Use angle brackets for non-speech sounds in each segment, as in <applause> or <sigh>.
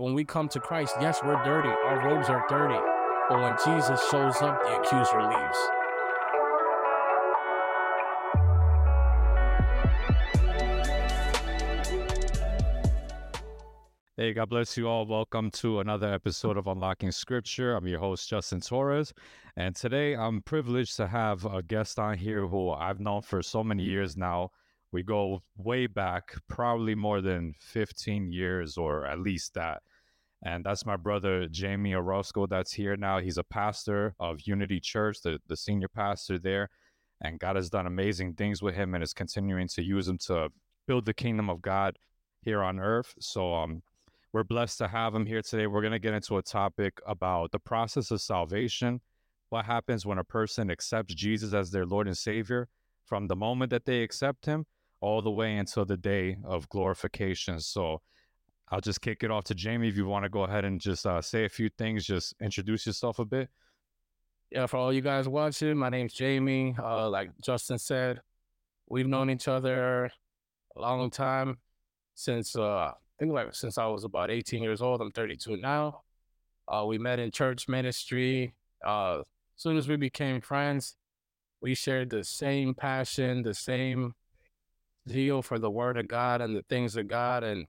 When we come to Christ, yes, we're dirty. Our robes are dirty. But when Jesus shows up, the accuser leaves. Hey, God bless you all. Welcome to another episode of Unlocking Scripture. I'm your host, Justin Torres. And today I'm privileged to have a guest on here who I've known for so many years now. We go way back, probably more than 15 years or at least that. And that's my brother, Jaime Orozco, that's here now. He's a pastor of Unity Church, the, the senior pastor there. And God has done amazing things with him and is continuing to use him to build the kingdom of God here on earth. So, um, we're blessed to have him here today. We're going to get into a topic about the process of salvation. What happens when a person accepts Jesus as their Lord and Savior from the moment that they accept him all the way until the day of glorification. So I'll just kick it off to Jaime if you want to go ahead and just uh, say a few things, just introduce yourself a bit. Yeah, for all you guys watching, my name's Jaime. Uh, like Justin said, we've known each other a long time since uh, think like since I was about 18 years old. I'm 32 now. Uh, we met in church ministry. Uh, soon as we became friends, we shared the same passion, the same zeal for the word of God and the things of God. And,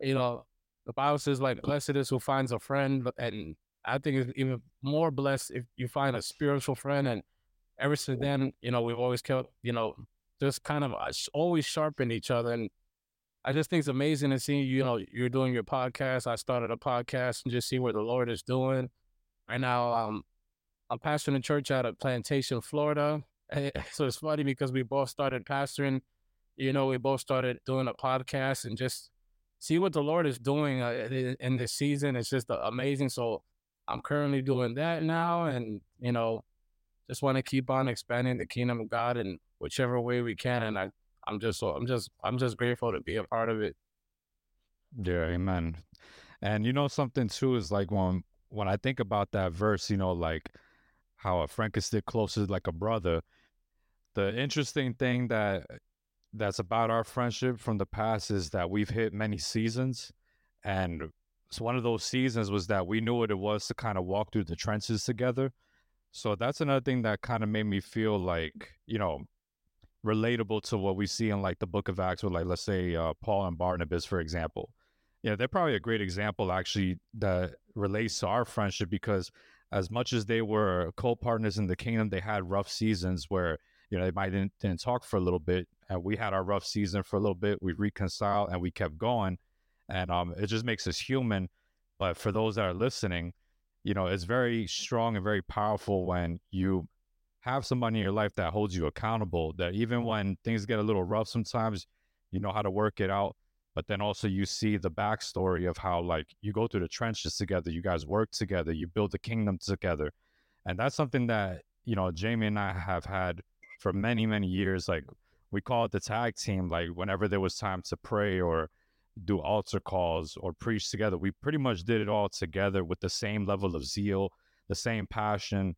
you know, the Bible says, like, blessed is who finds a friend. And I think it's even more blessed if you find a spiritual friend. And ever since then, you know, we've always kept, you know, just kind of uh, always sharpen each other. And I just think it's amazing to see you know you're doing your podcast. I started a podcast and just see what the Lord is doing. Right now, um, I'm pastoring a church out of Plantation, Florida. <laughs> So it's funny because we both started pastoring. You know, we both started doing a podcast and just see what the Lord is doing uh, in this season. It's just uh, amazing. So I'm currently doing that now, and you know, just want to keep on expanding the kingdom of God in whichever way we can. And I I'm just so I'm just I'm just grateful to be a part of it. Yeah, amen. And you know something too is like when when I think about that verse, you know, like how a can stick closer like a brother. The interesting thing that that's about our friendship from the past is that we've hit many seasons and so one of those seasons was that we knew what it was to kind of walk through the trenches together. So that's another thing that kind of made me feel like, you know, relatable to what we see in like the book of Acts with like let's say uh, Paul and Barnabas for example. Yeah, they're probably a great example actually that relates to our friendship because as much as they were co-partners in the kingdom, they had rough seasons where you know they might didn't, didn't talk for a little bit, and we had our rough season for a little bit. We reconciled and we kept going, and um, it just makes us human. But for those that are listening, you know, it's very strong and very powerful when you have somebody in your life that holds you accountable, that even when things get a little rough sometimes, you know how to work it out. But then also you see the backstory of how like you go through the trenches together, you guys work together, you build the kingdom together. And that's something that, you know, Jaime and I have had for many, many years. Like we call it the tag team. Like whenever there was time to pray or do altar calls or preach together, we pretty much did it all together with the same level of zeal, the same passion,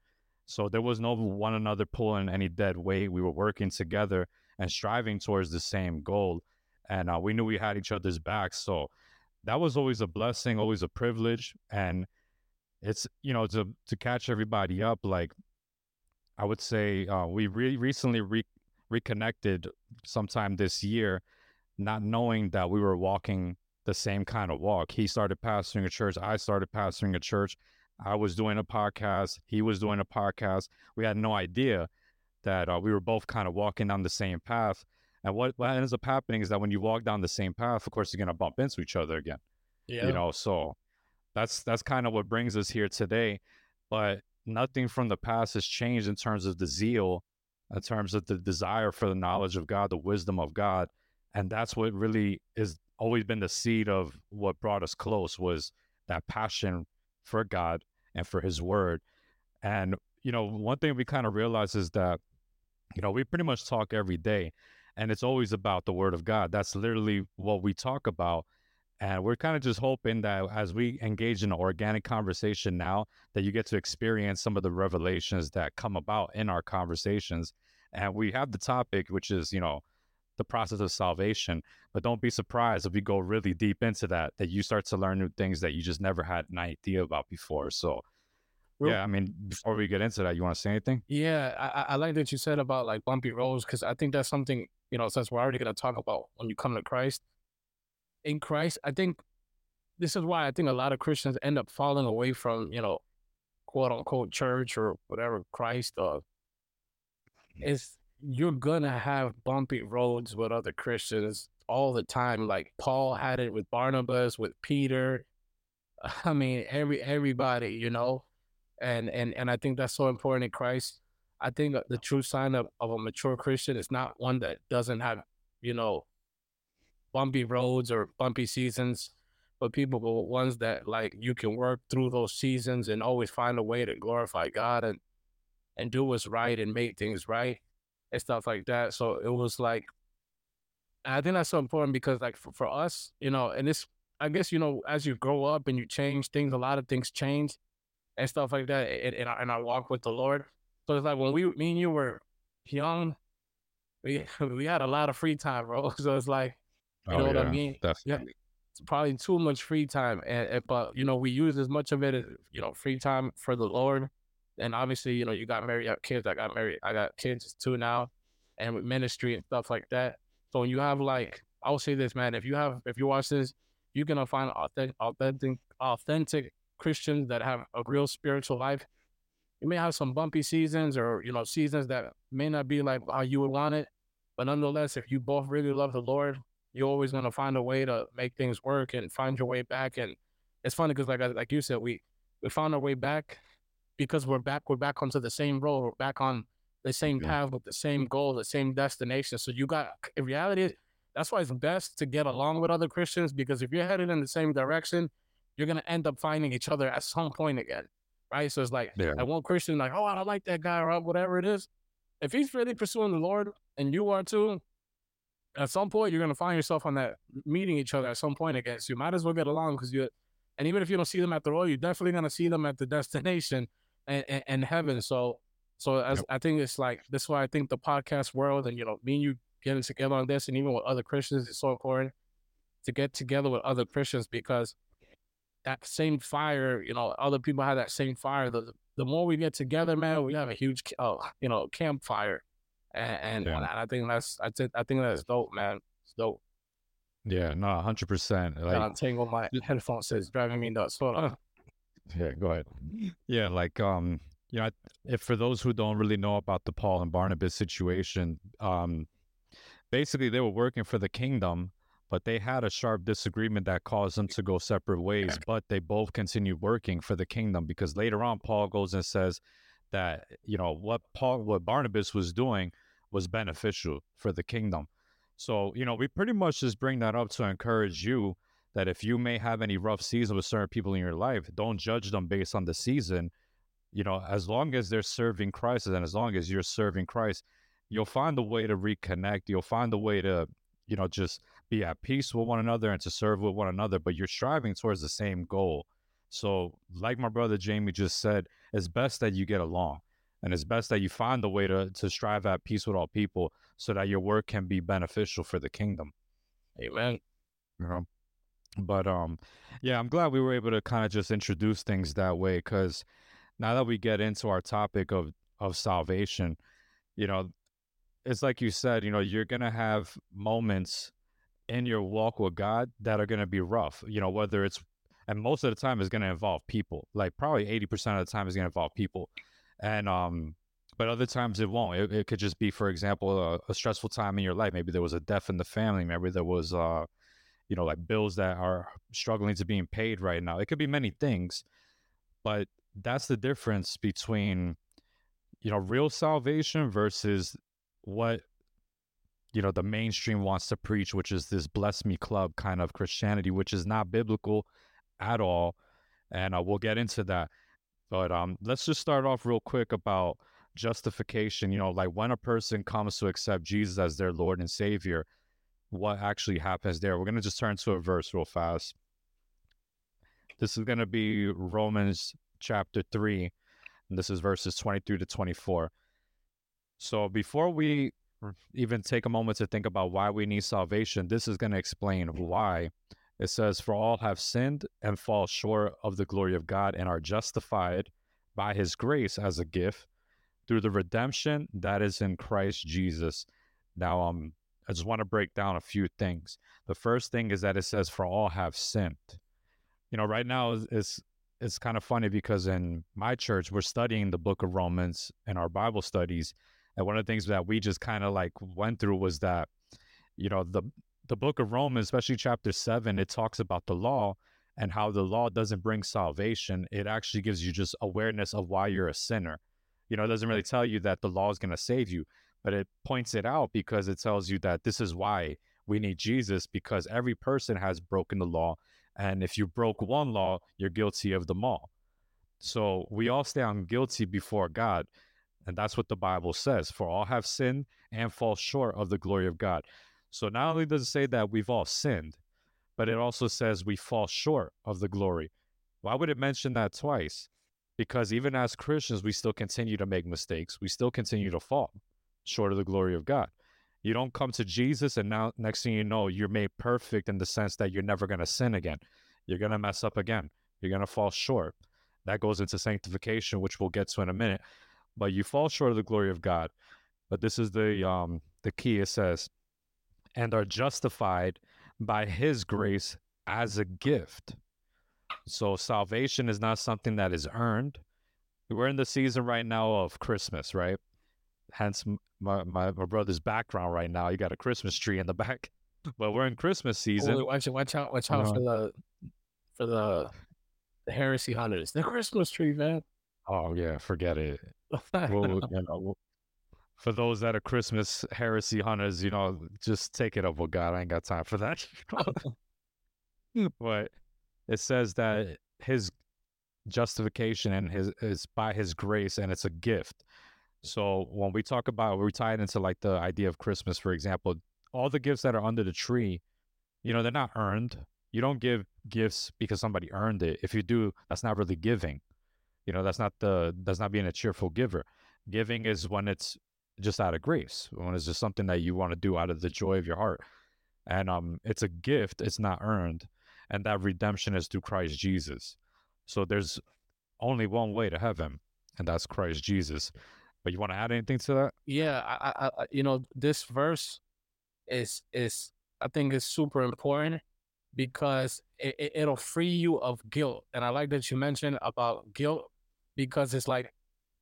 so there was no one another pulling any dead weight. We were working together and striving towards the same goal. And uh, we knew we had each other's backs. So that was always a blessing, always a privilege. And it's, you know, to, to catch everybody up, like I would say uh, we re- recently re- reconnected sometime this year, not knowing that we were walking the same kind of walk. He started pastoring a church. I started pastoring a church. I was doing a podcast. He was doing a podcast. We had no idea that uh, we were both kind of walking down the same path. And what, what ends up happening is that when you walk down the same path, of course, you're going to bump into each other again. Yeah. You know, so that's that's kind of what brings us here today. But nothing from the past has changed in terms of the zeal, in terms of the desire for the knowledge of God, the wisdom of God. And that's what really is always been the seed of what brought us close was that passion for God and for his word. And, you know, one thing we kind of realize is that, you know, we pretty much talk every day and it's always about the word of God. That's literally what we talk about. And we're kind of just hoping that as we engage in an organic conversation now, that you get to experience some of the revelations that come about in our conversations. And we have the topic, which is, you know, the process of salvation. But don't be surprised if we go really deep into that, that you start to learn new things that you just never had an idea about before. So, yeah, I mean, before we get into that, you want to say anything? Yeah, I, I like that you said about like bumpy roads because I think that's something you know. Since we're already going to talk about when you come to Christ, in Christ, I think this is why I think a lot of Christians end up falling away from you know, quote unquote church or whatever Christ. Uh, is you're gonna have bumpy roads with other Christians all the time. Like Paul had it with Barnabas, with Peter. <laughs> I mean, every everybody, you know and and and I think that's so important in Christ. I think the true sign of, of a mature Christian is not one that doesn't have, you know, bumpy roads or bumpy seasons, but people but ones that like you can work through those seasons and always find a way to glorify God and and do what's right and make things right and stuff like that. So it was like I think that's so important because like for, for us, you know, and this I guess, you know, as you grow up and you change things, a lot of things change and stuff like that in, in, our, in our walk with the Lord. So it's like when we, me and you were young, we <laughs> we had a lot of free time, bro. <laughs> So it's like, you oh, know yeah, what I mean? Definitely. Yeah, it's probably too much free time, and, and, but you know we use as much of it as you know free time for the Lord. And obviously, you know, you got married, you have kids. I got married. I got kids too now, and with ministry and stuff like that. So when you have like, I'll say this, man. If you have, if you watch this, you're gonna find authentic, authentic, authentic Christians that have a real spiritual life. You may have some bumpy seasons or, you know, seasons that may not be like how you would want it. But nonetheless, if you both really love the Lord, you're always going to find a way to make things work and find your way back. And it's funny because, like, like you said, we, we found our way back because we're back, we're back onto the same road, we're back on the same path with the same goal, the same destination. So you got, in reality, that's why it's best to get along with other Christians because if you're headed in the same direction, you're gonna end up finding each other at some point again, right? So it's like, yeah. I want Christian like, oh, I don't like that guy or whatever it is. If he's really pursuing the Lord and you are too, at some point you're gonna find yourself on that meeting each other at some point again. So you might as well get along because you, and even if you don't see them at the road, you're definitely gonna see them at the destination and, and, and heaven. So, so as yep. I think it's like this is why I think the podcast world and you know me and you getting together on this and even with other Christians is so important to get together with other Christians because that same fire, you know, other people have that same fire. The the more we get together, man, we have a huge, uh, you know, campfire, and, and, yeah. and I think that's I think I think that's dope, man. It's dope. Yeah, no, hundred percent. Like, I untangle my headphones. It's driving me nuts. Hold on. <laughs> Yeah, go ahead. Yeah, like um, you know, if for those who don't really know about the Paul and Barnabas situation, um, basically they were working for the kingdom but they had a sharp disagreement that caused them to go separate ways. But they both continued working for the kingdom because later on, Paul goes and says that you know what Paul, what Barnabas was doing was beneficial for the kingdom. So you know, we pretty much just bring that up to encourage you that if you may have any rough season with certain people in your life, don't judge them based on the season. You know, as long as they're serving Christ and as long as you're serving Christ, you'll find a way to reconnect. You'll find a way to, you know, just be at peace with one another and to serve with one another, but you're striving towards the same goal. So, like my brother Jaime just said, it's best that you get along and it's best that you find a way to, to strive at peace with all people so that your work can be beneficial for the kingdom. Amen. You know? But um, yeah, I'm glad we were able to kind of just introduce things that way because now that we get into our topic of of salvation, you know, it's like you said, you know, you're gonna have moments in your walk with God that are going to be rough. You know, whether it's, and most of the time is going to involve people. Like probably 80% of the time is going to involve people. And, um, but other times it won't. It, it could just be, for example, a, a, stressful time in your life. Maybe there was a death in the family. Maybe there was, uh, you know, like bills that are struggling to being paid right now. It could be many things, but that's the difference between, you know, real salvation versus what you know the mainstream wants to preach which is this bless me club kind of christianity which is not biblical at all and uh, we'll get into that but um let's just start off real quick about justification you know like when a person comes to accept jesus as their lord and savior what actually happens there? We're going to just turn to a verse real fast. This is going to be romans chapter 3 and this is verses 23 to 24 so before we even take a moment to think about why we need salvation, this is going to explain why. It says, For all have sinned and fall short of the glory of God and are justified by his grace as a gift through the redemption that is in Christ Jesus. Now, um, I just want to break down a few things. The first thing is that it says, "For all have sinned." You know, right now it's it's kind of funny because in my church we're studying the Book of Romans in our Bible studies, and one of the things that we just kind of like went through was that, you know, the the Book of Romans, especially chapter seven, it talks about the law and how the law doesn't bring salvation. It actually gives you just awareness of why you're a sinner. You know, it doesn't really tell you that the law is going to save you but it points it out because it tells you that this is why we need Jesus because every person has broken the law. And if you broke one law, you're guilty of them all. So we all stand guilty before God. And that's what the Bible says. For all have sinned and fall short of the glory of God. So not only does it say that we've all sinned, but it also says we fall short of the glory. Why would it mention that twice? Because even as Christians, we still continue to make mistakes. We still continue to fall short of the glory of God. You don't come to Jesus and now next thing you know, you're made perfect in the sense that you're never going to sin again. You're going to mess up again. You're going to fall short. That goes into sanctification, which we'll get to in a minute. But you fall short of the glory of God. But this is the um the key. It says, and are justified by his grace as a gift. So salvation is not something that is earned. We're in the season right now of Christmas, right? hence my, my, my brother's background right now. You got a Christmas tree in the <laughs> back, but we're in Christmas season. Oh, watch, watch out! Watch out uh, for the for the the heresy hunters. The Christmas tree, man. Oh yeah, forget it. <laughs> we'll, you know, for those that are Christmas heresy hunters, you know, just take it up with God. I ain't got time for that. <laughs> <laughs> but it says that his justification and his is by his grace and it's a gift. So when we talk about, we tie it into like the idea of Christmas, for example, all the gifts that are under the tree, you know, they're not earned. You don't give gifts because somebody earned it. If you do, that's not really giving. You know, that's not the that's not being a cheerful giver. Giving is when it's just out of grace, when it's just something that you want to do out of the joy of your heart. And um it's a gift, it's not earned. And that redemption is through Christ Jesus. So there's only one way to heaven, and that's Christ Jesus. But you want to add anything to that? Yeah, I, I, you know, this verse is is I think is super important because it, it, it'll free you of guilt. And I like that you mentioned about guilt because it's like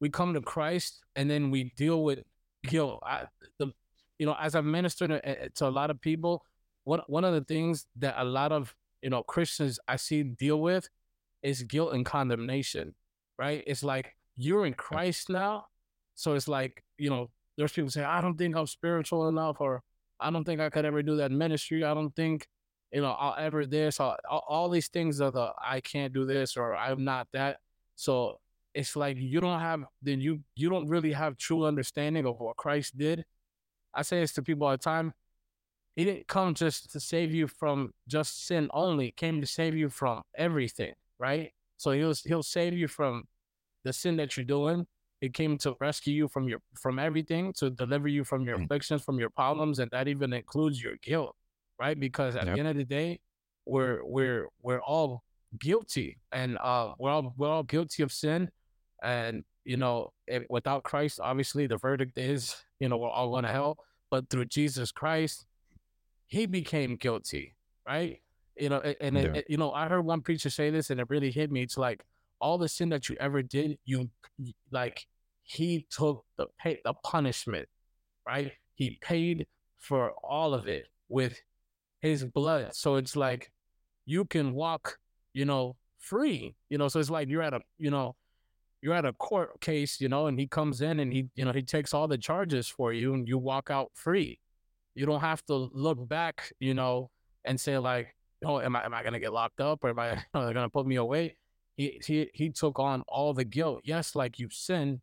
we come to Christ and then we deal with guilt. I, the, you know, as I've ministered to, eh, eh, to a lot of people, one one of the things that a lot of you know Christians I see deal with is guilt and condemnation. Right? It's like you're in Christ now, so it's like, you know, there's people say, I don't think I'm spiritual enough, or I don't think I could ever do that ministry. I don't think, you know, I'll ever this. All, all these things of the I can't do this or I'm not that. So it's like you don't have then you you don't really have true understanding of what Christ did. I say this to people all the time. He didn't come just to save you from just sin only. He came to save you from everything, right? So he'll he'll save you from the sin that you're doing. It came to rescue you from your from everything, to deliver you from your mm. afflictions, from your problems, and that even includes your guilt, right? Because at yep. the end of the day, we're we're we're all guilty, and uh, we're all we're all guilty of sin, and you know, it, without Christ, obviously the verdict is, you know, we're all going to hell. But through Jesus Christ, He became guilty, right? You know, and, yeah. it, you know, I heard one preacher say this, and it really hit me. It's like all the sin that you ever did, you like he took the pay, the punishment, right? He paid for all of it with his blood. So it's like you can walk, you know, free. You know, so it's like you're at a, you know, you're at a court case, you know, and he comes in and he, you know, he takes all the charges for you and you walk out free. You don't have to look back, you know, and say like, oh, am I am I gonna get locked up or am I are <laughs> they gonna put me away? He, he he took on all the guilt. Yes, like you sin,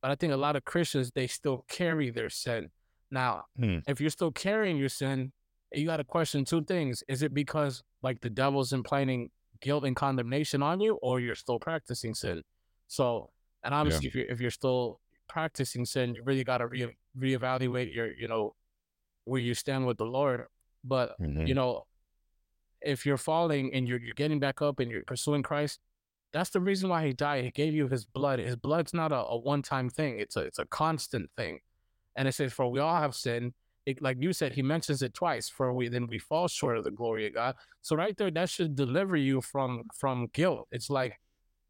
but I think a lot of Christians they still carry their sin. Now, hmm. if you're still carrying your sin, you got to question two things: Is it because like the devil's implanting guilt and condemnation on you, or you're still practicing sin? So, and obviously, yeah. if you're if you're still practicing sin, you really got to re- reevaluate your, you know, where you stand with the Lord. But Mhm. you know, if you're falling and you're you're getting back up and you're pursuing Christ, that's the reason why he died. He gave you his blood. His blood's not a, a one time thing. It's a it's a constant thing. And it says, For we all have sinned. It, like you said, he mentions it twice. For we then we fall short of the glory of God. So right there, that should deliver you from from guilt. It's like,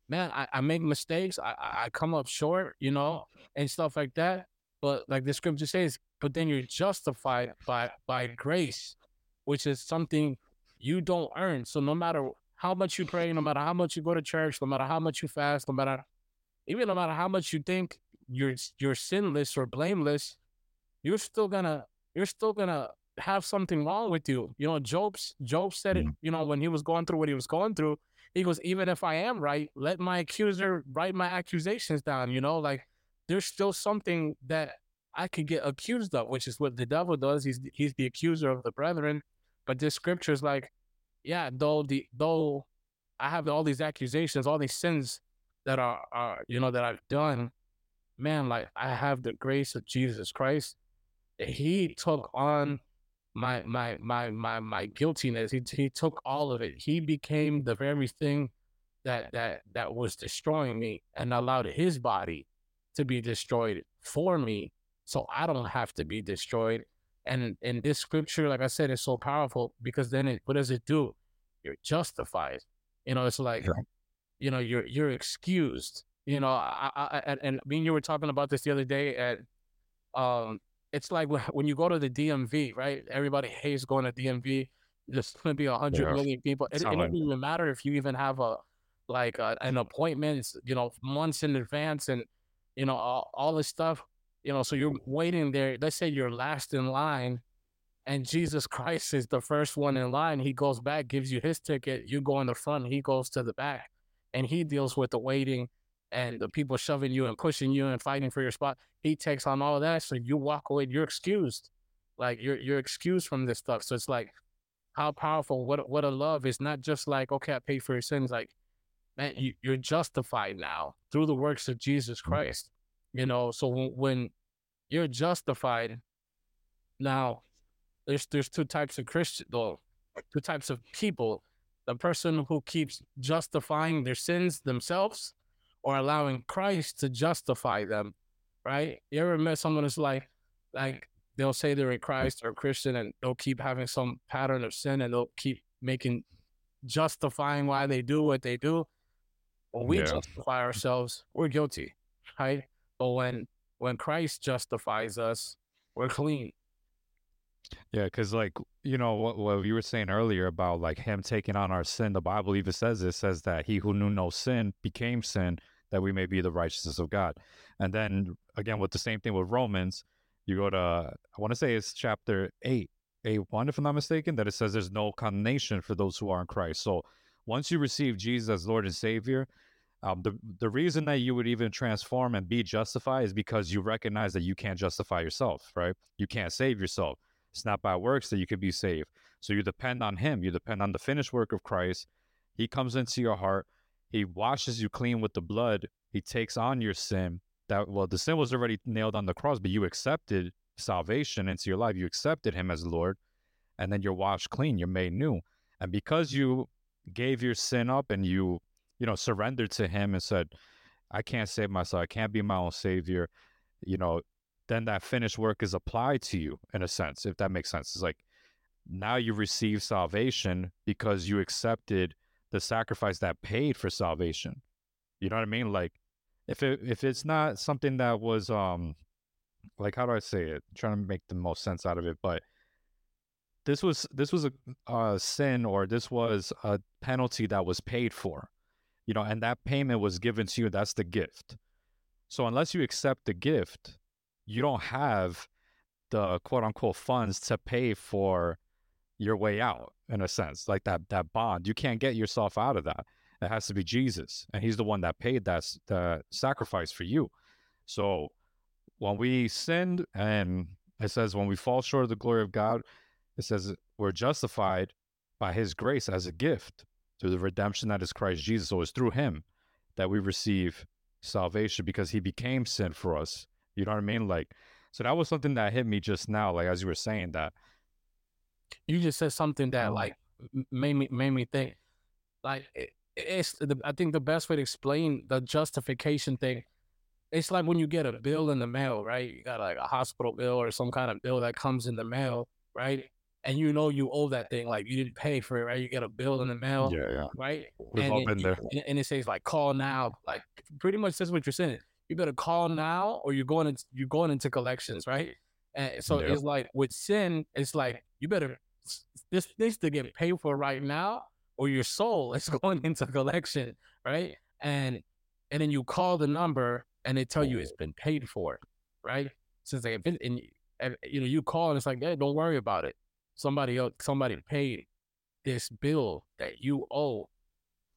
man, I, I make mistakes. I, I come up short, you know, and stuff like that. But like the scripture says, but then you're justified by by grace, which is something you don't earn. So no matter how much you pray, no matter how much you go to church, no matter how much you fast, no matter even no matter how much you think you're you're sinless or blameless, you're still gonna you're still gonna have something wrong with you. You know, Job's Job said it, Mm. you know, when he was going through what he was going through, he goes, even if I am right, let my accuser write my accusations down. You know, like there's still something that I could get accused of, which is what the devil does. He's he's the accuser of the brethren. But this scripture is like, yeah, though the though I have all these accusations, all these sins that are are you know that I've done, man, like I have the grace of Jesus Christ. He took on my my my my my guiltiness. He he took all of it. He became the very thing that that that was destroying me and allowed his body to be destroyed for me so I don't have to be destroyed. And in this scripture, like I said, is so powerful because then it what does it do? You're justified. You know, it's like Yeah. you know, you're you're excused. You know, I, I, I and, and me and you were talking about this the other day at um it's like when, you go to the DMV, right? Everybody hates going to DMV. There's going to be a hundred Yeah. million people. It, it doesn't like- even matter if you even have a like a, an appointment, you know, months in advance, and you know all, all this stuff. You know, so you're waiting there. Let's say you're last in line, and Jesus Christ is the first one in line. He goes back, gives you his ticket. You go in the front. He goes to the back, and he deals with the waiting and the people shoving you and pushing you and fighting for your spot. He takes on all of that, so you walk away. You're excused, like you're you're excused from this stuff. So it's like how powerful what a- what a love is not just like okay, I paid for your sins. Like man, you, you're justified now through the works of Jesus mm-hmm. Christ. You know, so when, when you're justified, now there's there's two types of Christian, though, two types of people. The person who keeps justifying their sins themselves, or allowing Christ to justify them. Right? You ever met someone who's like, like they'll say they're in Christ or Christian, and they'll keep having some pattern of sin, and they'll keep making justifying why they do what they do. When we Yeah. justify ourselves, we're guilty, right? But when when Christ justifies us, we're clean. Yeah, because like you know what what you were saying earlier about like him taking on our sin. The Bible even says it says that he who knew no sin became sin that we may be the righteousness of God. And then again with the same thing with Romans, you go to I want to say it's chapter eight, eight one if I'm not mistaken, that it says there's no condemnation for those who are in Christ. So once you receive Jesus as Lord and Savior, um, the the reason that you would even transform and be justified is because you recognize that you can't justify yourself, right? You can't save yourself. It's not by works that you can be saved. So you depend on Him. You depend on the finished work of Christ. He comes into your heart. He washes you clean with the blood. He takes on your sin. That well, the sin was already nailed on the cross, but you accepted salvation into your life. You accepted Him as Lord, and then you're washed clean. You're made new. And because you gave your sin up and you, you know, surrendered to Him and said, "I can't save myself. I can't be my own savior," you know, then that finished work is applied to you in a sense, if that makes sense. It's like now you receive salvation because you accepted the sacrifice that paid for salvation. You know what I mean? Like if it if it's not something that was um like how do I say it? I'm trying to make the most sense out of it, but this was this was a, a sin or this was a penalty that was paid for. You know, and that payment was given to you. That's the gift. So unless you accept the gift, you don't have the quote unquote funds to pay for your way out in a sense like that that bond. You can't get yourself out of that. It has to be jesus and he's the one that paid that the sacrifice for you. So when we sinned and it says when we fall short of the glory of god it says we're justified by his grace as a gift through the redemption that is christ jesus. So it's through him that we receive salvation because he became sin for us. You know what i mean? Like So that was something that hit me just now, like as you were saying that. You just said something that oh. like made me made me think. Like it, it's the, I think the best way to explain the justification thing. It's like when you get a bill in the mail, right? You got like a hospital bill or some kind of bill that comes in the mail, right? and you know you owe that thing, like you didn't pay for it, right? You get a bill in the mail, yeah, yeah, right? We've and all been there. And it says like call now, like pretty much that's what you're saying. You better call now, or you're going into you're going into collections, right? And so it's like with sin, it's like you better this needs to get paid for right now, or your soul is <laughs> going into collection, right? And and then you call the number, and they tell you it's been paid for, right? Since they have been, and, and you know you call, and it's like, hey, don't worry about it somebody else, somebody paid this bill that you owe.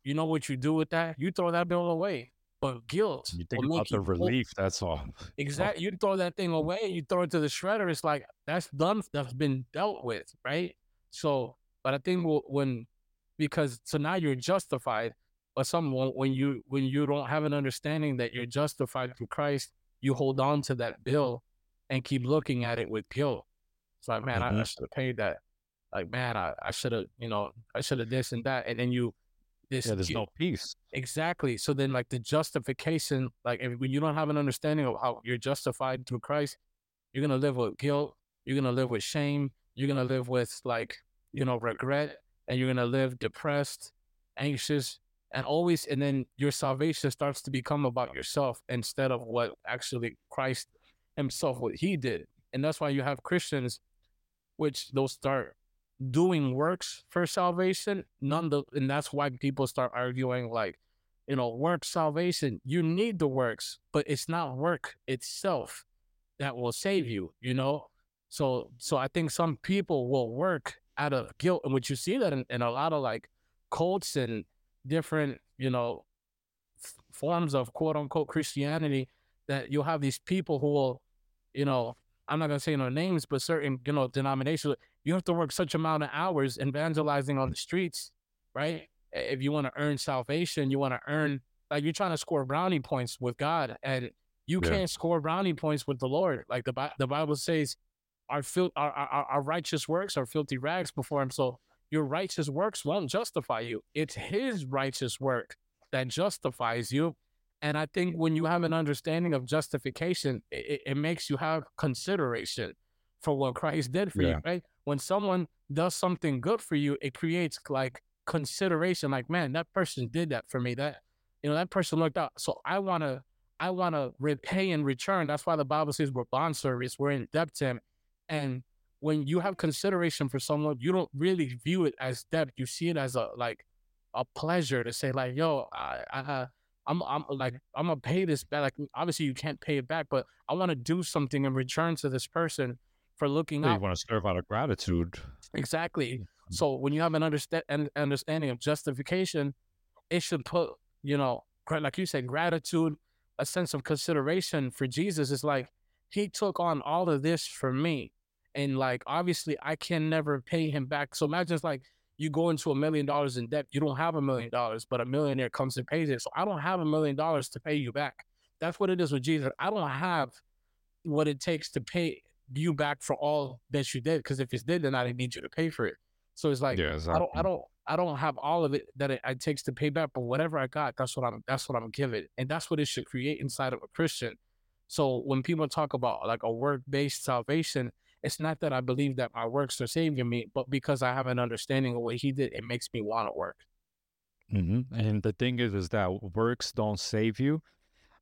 You know what you do with that? You throw that bill away. But guilt. You think about the relief, that's all. <laughs> Exactly. You throw that thing away, you throw it to the shredder. It's like that's done, that's been dealt with, right? So, but I think when, because so now you're justified, but someone when you when you don't have an understanding that you're justified through Christ, you hold on to that bill and keep looking at it with guilt. It's like, man, mm-hmm. I, I should have paid that. Like, man, I, I should have, you know, I should have this and that. And then you, this, yeah, there's no peace. Exactly. So then, like the justification, like if, when you don't have an understanding of how you're justified through Christ, you're gonna live with guilt. You're gonna live with shame. You're gonna live with like, you know, regret, and you're gonna live depressed, anxious, and always. And then your salvation starts to become about yourself instead of what actually Christ Himself, what He did. And that's why you have Christians which they'll start doing works for salvation. Mm-hmm. None the, and that's why people start arguing like, you know, work salvation. You need the works, but it's not work itself that will save you. You know, so so I think some people will work out of guilt, and what you see that in, in a lot of like cults and different, you know, f- forms of quote unquote Christianity, that you'll have these people who will, you know, I'm not gonna say no names, but certain you know denominations, you have to work such amount of hours evangelizing on the streets, right? If you want to earn salvation, you want to earn like you're trying to score brownie points with God, and you yeah. can't score brownie points with the Lord. Like the the Bible says, our, fil- our, our our righteous works are filthy rags before Him. So your righteous works won't justify you. It's His righteous work that justifies you. And I think when you have an understanding of justification, it, it makes you have consideration for what Christ did for yeah. you, right? When someone does something good for you, it creates like consideration, like, man, that person did that for me. That, you know, that person looked out. So I want to, I want to repay in return. That's why the Bible says we're bond service, we're in debt to him. And when you have consideration for someone, you don't really view it as debt. You see it as a, like, a pleasure to say like, yo, I, I, I'm I'm like I'm gonna pay this back. Like obviously you can't pay it back, but I want to do something in return to this person for looking yeah, out. You want to serve out of gratitude. Exactly. Mm-hmm. So when you have an understand an understanding of justification, it should put you know like you said gratitude, a sense of consideration for Jesus. It's like he took on all of this for me, and like obviously I can never pay him back. So imagine it's like you go into a million dollars in debt, you don't have a million dollars, but a millionaire comes and pays it. So I don't have a million dollars to pay you back. That's what it is with Jesus. I don't have what it takes to pay you back for all that you did. Because if it's did, then I didn't need you to pay for it. So it's like yeah, exactly. I don't, I don't, I don't have all of it that it, it takes to pay back. But whatever I got, that's what I'm, that's what I'm giving, and that's what it should create inside of a Christian. So when people talk about like a work based salvation, it's not that I believe that my works are saving me, but because I have an understanding of what he did, it makes me want to work. Mm-hmm. And the thing is, is that works don't save you,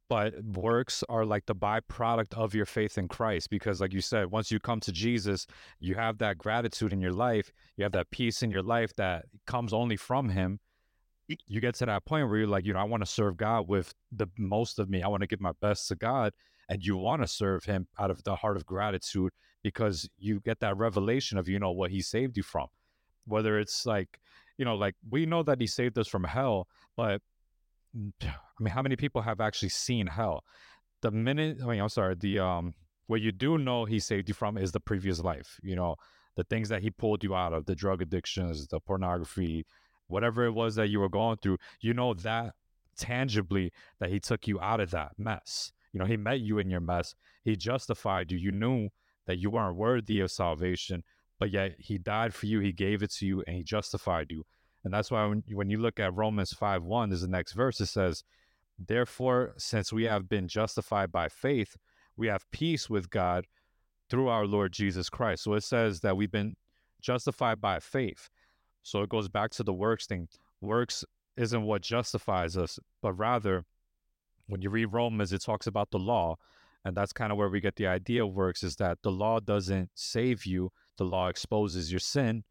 but works are like the byproduct of your faith in Christ. Because, like you said, once you come to Jesus, you have that gratitude in your life, you have that peace in your life that comes only from Him. You get to that point where you're like, you know, I want to serve God with the most of me. I want to give my best to God. And you want to serve Him out of the heart of gratitude because you get that revelation of you know what he saved you from whether it's like you know like we know that he saved us from hell but <sighs> i mean how many people have actually seen hell the minute i mean i'm sorry the um what you do know he saved you from is the previous life you know the things that he pulled you out of the drug addictions the pornography whatever it was that you were going through you know that tangibly that he took you out of that mess You know, he met you in your mess. He justified you. You knew that you weren't worthy of salvation, but yet he died for you. He gave it to you and he justified you. And that's why when, when you look at Romans 5 1, there's the next verse. It says, Therefore, since we have been justified by faith, we have peace with God through our Lord Jesus Christ. So it says that we've been justified by faith. So it goes back to the works thing. Works isn't what justifies us, but rather, when you read Romans, it talks about the law. And that's kind of where we get the idea of works is that the law doesn't save you, the law exposes your sin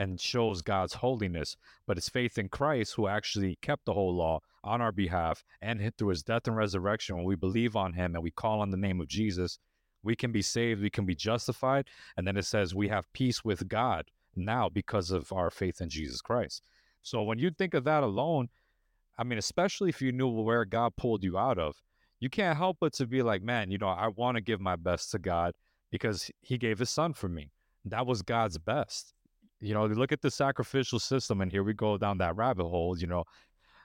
and shows God's holiness. But it's faith in Christ who actually kept the whole law on our behalf and through his death and resurrection, when we believe on him and we call on the name of Jesus, we can be saved, we can be justified. And then it says we have peace with God now because of our faith in Jesus Christ. So when you think of that alone, I mean, especially if you knew where God pulled you out of, you can't help but to be like, man, you know, I want to give my best to God because he gave his son for me. That was God's best. You know, you look at the sacrificial system, and here we go down that rabbit hole, you know,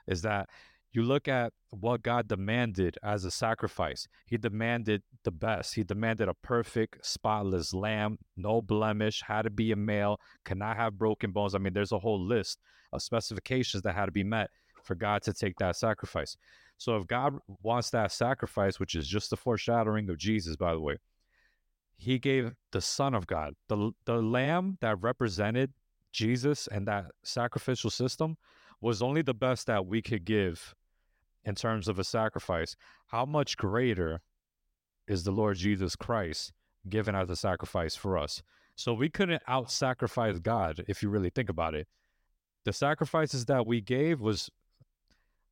is that you look at what God demanded as a sacrifice. He demanded the best. He demanded a perfect, spotless lamb, no blemish, had to be a male, cannot have broken bones. I mean, there's a whole list of specifications that had to be met for God to take that sacrifice. So if God wants that sacrifice, which is just the foreshadowing of Jesus, by the way, he gave the Son of God, the, the lamb that represented Jesus and that sacrificial system was only the best that we could give in terms of a sacrifice, how much greater is the Lord Jesus Christ given as a sacrifice for us? So we couldn't out sacrifice God if you really think about it. The sacrifices that we gave was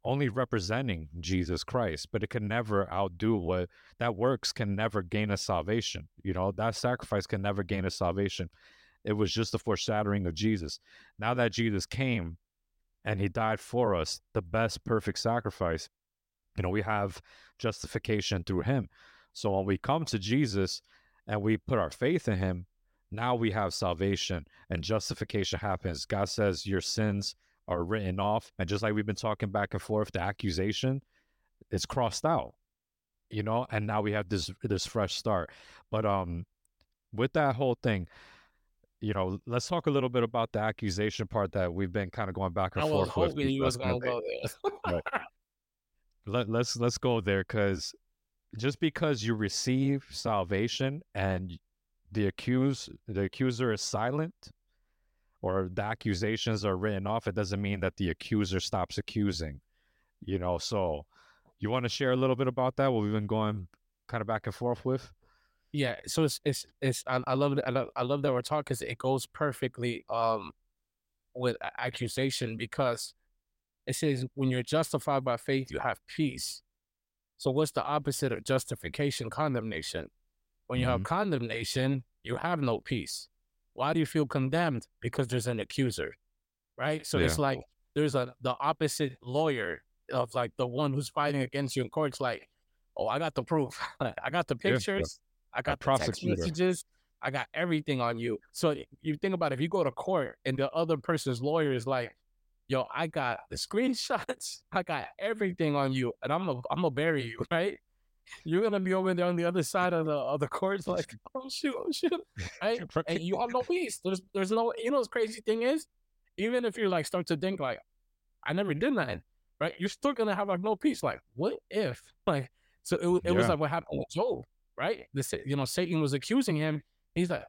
only representing Jesus Christ, but it can never outdo what that works can never gain us salvation. You know, that sacrifice can never gain us salvation. It was just a foreshadowing of Jesus. Now that Jesus came, and he died for us, the best perfect sacrifice. You know, we have justification through him. So when we come to Jesus and we put our faith in him, now we have salvation and justification happens. God says your sins are written off. And just like we've been talking back and forth, the accusation is crossed out. You know, and now we have this this fresh start. But um with that whole thing, you know, let's talk a little bit about the accusation part that we've been kind of going back and I forth was with. hoping you was gonna go there. Right. <laughs> Let, let's let's go there because just because you receive salvation and the accused the accuser is silent or the accusations are written off, it doesn't mean that the accuser stops accusing. You know, so you want to share a little bit about that? What we've been going kind of back and forth with. Yeah, so it's it's it's I, I love it. I love, I love that we're talking because it goes perfectly um with accusation because it says when you're justified by faith, you have peace. So what's the opposite of justification? Condemnation. When you have Mhm. condemnation, you have no peace. Why do you feel condemned? Because there's an accuser, right? So it's like there's a the opposite lawyer of like the one who's fighting against you in court. It's like, oh, I got the proof. <laughs> I got the Yeah, yeah. pictures. I got the text messages. I got everything on you. So you think about it, if you go to court and the other person's lawyer is like, yo, I got the screenshots. <laughs> I got everything on you, and I'm gonna I'm gonna bury you, <laughs> right? You're gonna be over there on the other side of the of the courts, like, <laughs> oh shoot, oh shoot, right? And you have no peace. There's there's no you know what's crazy thing is, even if you like start to think like, I never did that, right? You're still gonna have like no peace. Like, what if? Like, so it, it was like what happened with Job, right? The sa- you know Satan was accusing him. He's like,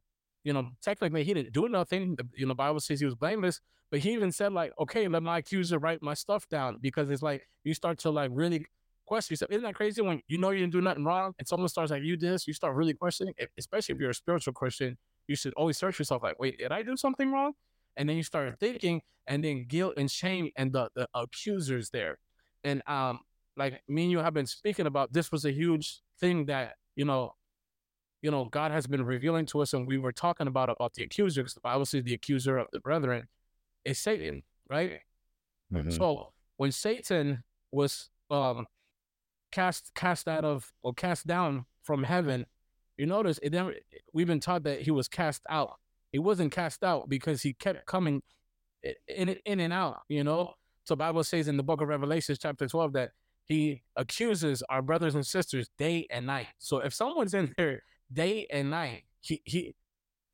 you know, technically he didn't do nothing. The, you know, Bible says he was blameless, but he even said like, okay, let my accuser write my stuff down because it's like you start to like really question yourself. Isn't that crazy when you know you didn't do nothing wrong and someone starts like you did this, you start really questioning. Especially if you're a spiritual Christian, you should always search yourself like, wait, did I do something wrong? And then you start thinking, and then guilt and shame and the the accusers there, and um, like me and you have been speaking about, this was a huge thing that you know you know, God has been revealing to us, and we were talking about about the accuser, because the Bible says the accuser of the brethren is Satan, right? Mhm. So when Satan was um cast cast out of or cast down from heaven, you notice it we've been taught that he was cast out. He wasn't cast out because he kept coming in in and out, you know. So Bible says in the book of Revelation, chapter 12, that he accuses our brothers and sisters day and night. So if someone's in there day and night, he he,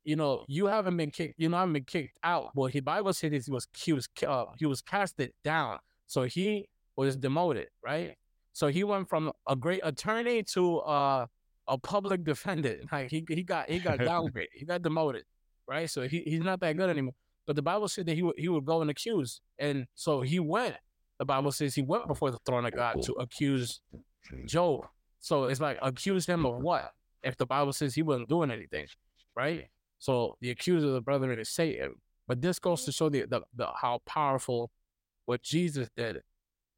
you know, you haven't been kicked, you know, haven't been kicked out. But the Bible says he was he was uh, he was casted down. So he was demoted, right? So he went from a great attorney to uh, a public <laughs> defendant. Like he he got he got <laughs> downgraded. he got demoted, right? So he, he's not that good anymore. But the Bible said that he would he would go and accuse, and so he went. The Bible says he went before the throne of God to accuse Job. So it's like accuse him of what? If the Bible says he wasn't doing anything, right? So the accuser of the brethren is Satan. But this goes to show the, the, the how powerful what Jesus did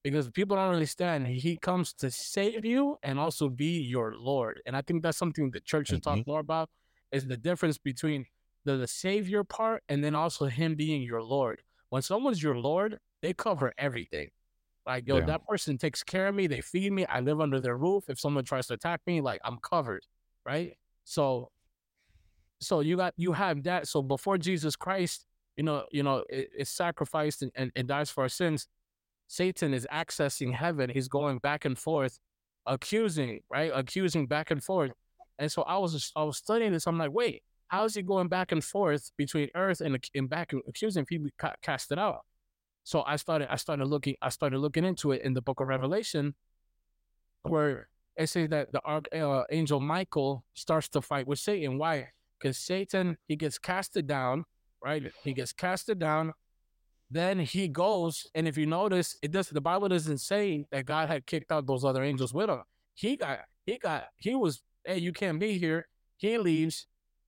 because people don't understand he comes to save you and also be your lord and i think that's something the church should mm-hmm. talk more about is the difference between the, the savior part and then also him being your lord when someone's your lord they cover everything like yo yeah. that person takes care of me they feed me i live under their roof if someone tries to attack me like i'm covered right so so you got you have that so before jesus christ you know you know it, it's sacrificed and, and, and dies for our sins Satan is accessing heaven. He's going back and forth, accusing, right? Accusing back and forth. And so I was I was studying this. I'm like, wait, how is he going back and forth between earth and, and back and accusing people cast it out? So I started I started looking I started looking into it in the book of Revelation, where it says that the archangel uh, Michael starts to fight with Satan. Why? Because Satan he gets casted down, right? He gets casted down then he goes, and if you notice, it does the Bible doesn't say that God had kicked out those other angels with him. He got, he got, he was, hey, you can't be here. He leaves.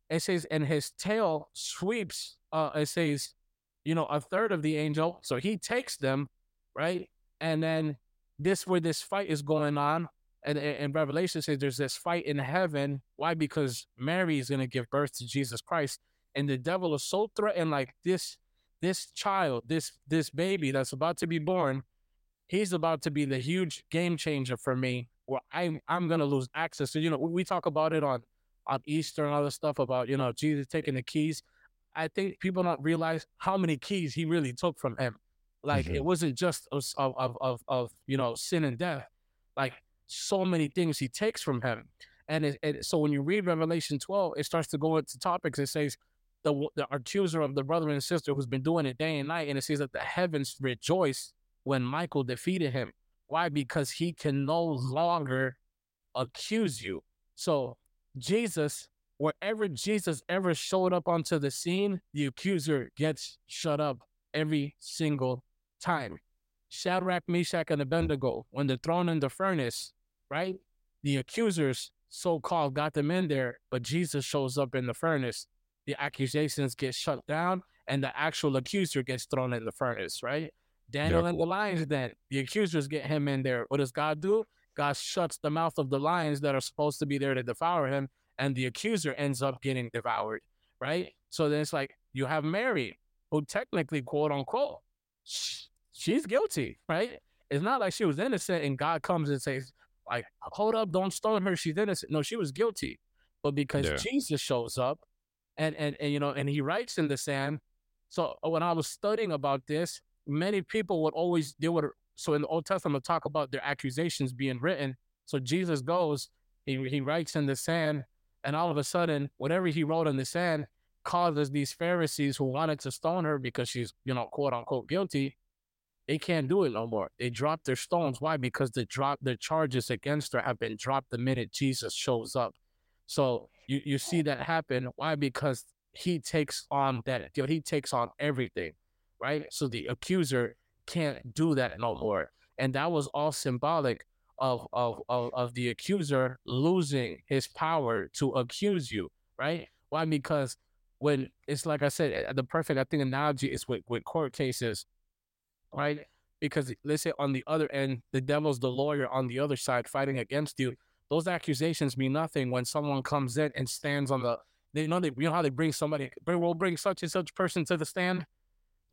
It says, and his tail sweeps. Uh, it says, you know, a third of the angel. So he takes them, right? And then this where this fight is going on. And, and Revelation says there's this fight in heaven. Why? Because Mary is gonna give birth to Jesus Christ, and the devil is so threatened, like this this child, this this baby that's about to be born, he's about to be the huge game changer for me. Where I'm I'm gonna lose access. So you know we talk about it on on Easter and other stuff about you know Jesus taking the keys. I think people don't realize how many keys he really took from him. Like mm-hmm. it wasn't just of, of of of you know sin and death. Like so many things he takes from him. And it, it, so when you read Revelation 12, it starts to go into topics. It says the, the accuser of the brother and sister who's been doing it day and night. And it says that the heavens rejoice when Michael defeated him. Why? Because he can no longer accuse you. So Jesus, wherever Jesus ever showed up onto the scene, the accuser gets shut up every single time. Shadrach, Meshach, and Abednego, when they're thrown in the furnace, right? The accusers, so called, got them in there, but Jesus shows up in the furnace the accusations get shut down and the actual accuser gets thrown in the furnace, right? Daniel yep. and the lions, then the accusers get him in there. What does God do? God shuts the mouth of the lions that are supposed to be there to devour him, and the accuser ends up getting devoured, right? So then it's like you have Mary, who technically, quote unquote, she's guilty, right? It's not like she was innocent and God comes and says, like, hold up, don't stone her, she's innocent. No, she was guilty. But because yeah. Jesus shows up, and, and and you know, and he writes in the sand. So uh, when I was studying about this, many people would always they would so in the Old Testament talk about their accusations being written. So Jesus goes, he he writes in the sand, and all of a sudden, whatever he wrote in the sand causes these Pharisees who wanted to stone her because she's, you know, quote unquote guilty, they can't do it no more. They drop their stones. Why? Because the drop the charges against her have been dropped the minute Jesus shows up. So you, you see that happen. Why? Because he takes on that, know, he takes on everything, right? So the accuser can't do that no more. And that was all symbolic of, of, of, of the accuser losing his power to accuse you, right? Why? Because when it's like I said, eh, the perfect I think analogy is with, with court cases, right? Because let's say on the other end, the devil's the lawyer on the other side fighting against you those accusations mean nothing when someone comes in and stands on the. They know they you know how they bring somebody. We'll bring such and such person to the stand.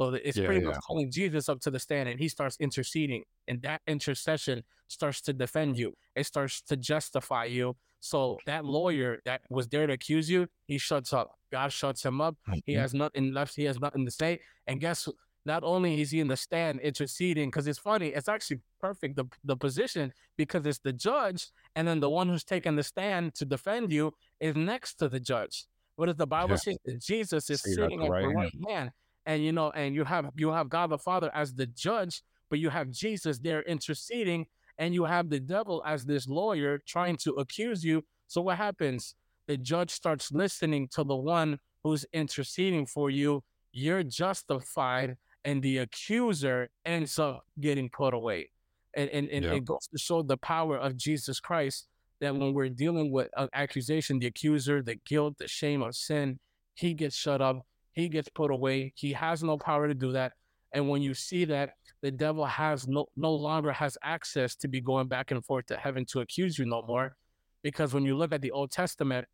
So it's yeah, pretty yeah. much calling Jesus up to the stand, and he starts interceding, and that intercession starts to defend you. It starts to justify you. So that lawyer that was there to accuse you, he shuts up. God shuts him up. He mm-hmm. has nothing left. He has nothing to say. And guess not only is he in the stand interceding, because it's funny, it's actually perfect the the position because it's the judge, and then the one who's taking the stand to defend you is next to the judge. What does the Bible Yeah. say? Jesus is See, sitting at right the right hand, and you know, and you have you have God the Father as the judge, but you have Jesus there interceding, and you have the devil as this lawyer trying to accuse you. So what happens? The judge starts listening to the one who's interceding for you. You're justified, and the accuser ends up getting put away. And and, and Yeah. it goes to show the power of Jesus Christ that when we're dealing with an accusation, the accuser, the guilt, the shame of sin, he gets shut up, he gets put away. He has no power to do that. And when you see that, the devil has no no longer has access to be going back and forth to heaven to accuse you no more. Because when you look at the Old Testament,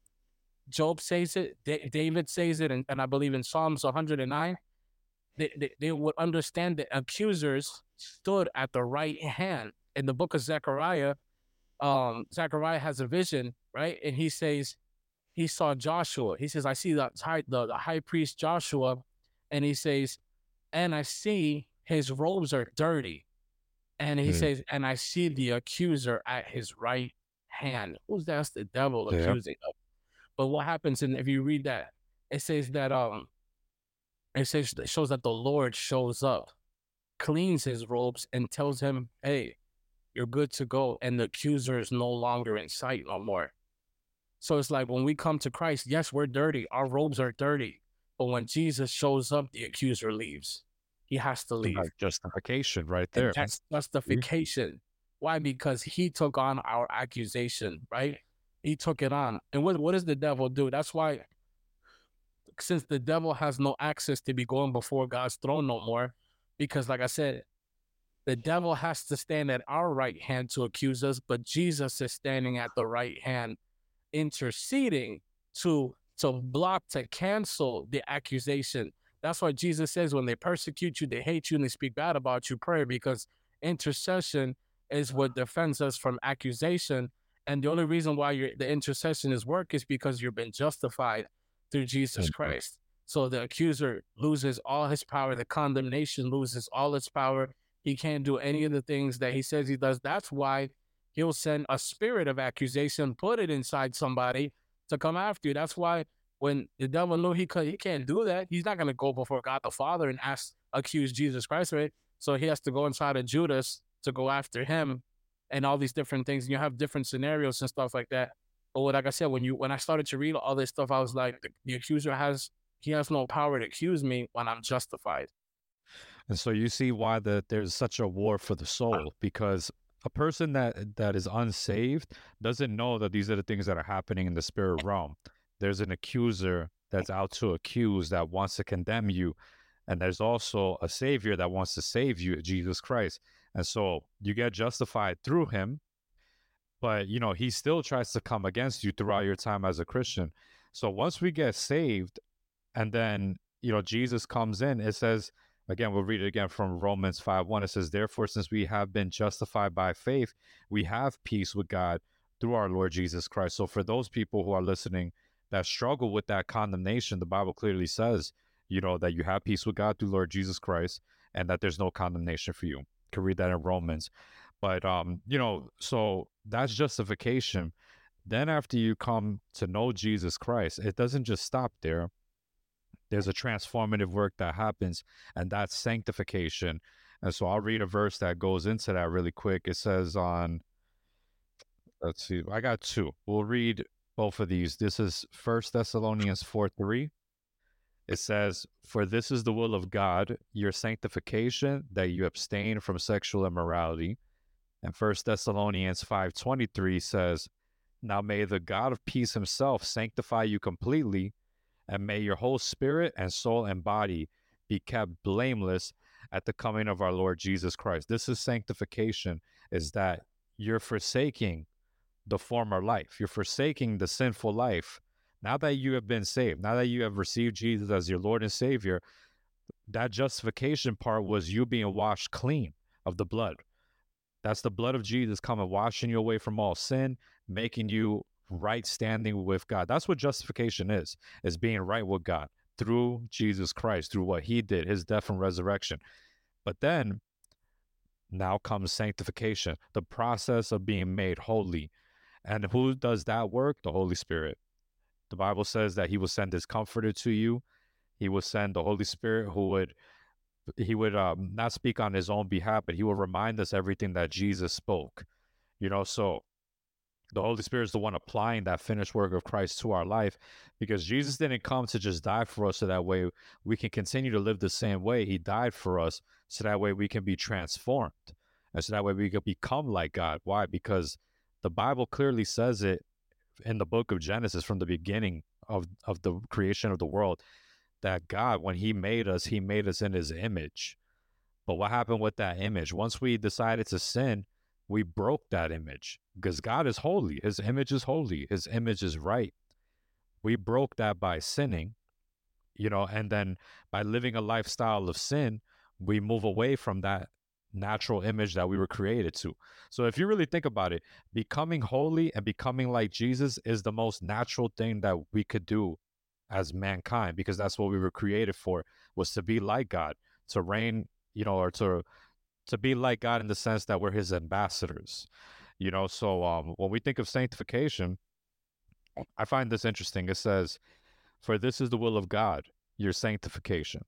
Job says it, Da- David says it, and, and I believe in Psalms 109, they, they, they would understand that accusers stood at the right hand. In the book of Zechariah, um, Zechariah has a vision, right? And he says, he saw Joshua. He says, I see the high, the, the high priest Joshua, and he says, and I see his robes are dirty. And he Hmm. says, and I see the accuser at his right hand. Who's that? That's the devil Yeah. accusing him. But what happens in if you read that, it says that um it says it shows that the Lord shows up, cleans his robes, and tells him, Hey, you're good to go. And the accuser is no longer in sight no more. So it's like when we come to Christ, yes, we're dirty. Our robes are dirty. But when Jesus shows up, the accuser leaves. He has to leave. Like justification right And there. that's mm-hmm. justification. Why? Because he took on our accusation, right? He took it on. And what, what does the devil do? That's why, since the devil has no access to be going before God's throne no more, because like I said, the devil has to stand at our right hand to accuse us, but Jesus is standing at the right hand, interceding to to block, to cancel the accusation. That's why Jesus says when they persecute you, they hate you, and they speak bad about you, pray because intercession is what defends us from accusation. And the only reason why the intercession is work is because you've been justified through Jesus. Christ. So the accuser loses all his power, the condemnation loses all its power. He can't do any of the things that he says he does. That's why he'll send a spirit of accusation, put it inside somebody to come after you. That's why when the devil knew he could, he can't do that. He's not gonna go before God the Father and ask accuse Jesus Christ, right? So he has to go inside of Judas to go after him, and all these different things. And you have different scenarios and stuff like that. But like I said, when you when I started to read all this stuff, I was like, the, the accuser has he has no power to accuse me when I'm justified. And so you see why that there's such a war for the uh-huh. soul because a person that that is unsaved doesn't know that these are the things that are happening in the spirit realm. There's an accuser that's out to accuse that wants to condemn you, and there's also a savior that wants to save you, Jesus Christ. And so you get justified through him, but you know, he still tries to come against you throughout your time as a Christian. So once we get saved and then, you know, Jesus comes in, it says Again, we'll read it again from Romans 5 1. It says, Therefore, since we have been justified by faith, we have peace with God through our Lord Jesus Christ. So, for those people who are listening that struggle with that condemnation, the Bible clearly says, you know, that you have peace with God through Lord Jesus Christ and that there's no condemnation for you. You can read that in Romans. But, um, you know, so that's justification. Then, after you come to know Jesus Christ, it doesn't just stop there there's a transformative work that happens, and that's sanctification. And so I'll read a verse that goes into that really quick. It says on, let's see, I got two. We'll read both of these. This is First Thessalonians 4 3. It says, For this is the will of God, your sanctification, that you abstain from sexual immorality. And First Thessalonians 5:23 says, Now may the God of peace himself sanctify you completely, and may your whole spirit and soul and body be kept blameless at the coming of our Lord Jesus Christ. This is sanctification, is that you're forsaking the former life. You're forsaking the sinful life. Now that you have been saved, now that you have received Jesus as your Lord and Savior, that justification part was you being washed clean of the blood. That's the blood of Jesus coming, washing you away from all sin, making you right standing with God. That's what justification is, is being right with God. through Jesus Christ, through what he did, his death and resurrection. But then now comes sanctification, the process of being made holy. And who does that work? The Holy Spirit. The Bible says that he will send his comforter to you. He will send the Holy Spirit who would he would um, not speak on his own behalf, but he will remind us everything that Jesus spoke. You know, so the Holy Spirit is the one applying that finished work of Christ to our life because Jesus didn't come to just die for us so that way we can continue to live the same way. He died for us so that way we can be transformed and so that way we can become like God. Why? Because the Bible clearly says it in the book of Genesis from the beginning of, of the creation of the world that God, when He made us, He made us in His image. But what happened with that image? Once we decided to sin, we broke that image because God is holy. His image is holy. His image is right. We broke that by sinning, you know, and then by living a lifestyle of sin, we move away from that natural image that we were created to. So if you really think about it, becoming holy and becoming like Jesus is the most natural thing that we could do as mankind because that's what we were created for was to be like God, to reign, you know, or to to be like God in the sense that we're his ambassadors. You know, so um when we think of sanctification, I find this interesting. It says, "For this is the will of God, your sanctification."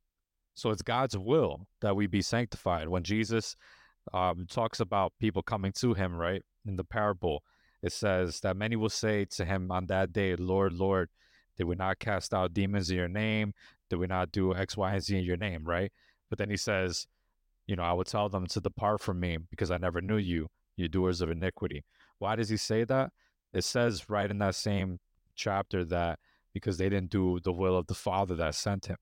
So it's God's will that we be sanctified. When Jesus um, talks about people coming to him, right, in the parable, it says that many will say to him on that day, Lord, Lord, did we not cast out demons in your name? Did we not do X, Y, and Z in your name, right? But then he says, you know, I would tell them to depart from me because I never knew you, you doers of iniquity. Why does he say that? It says right in that same chapter that because they didn't do the will of the Father that sent him.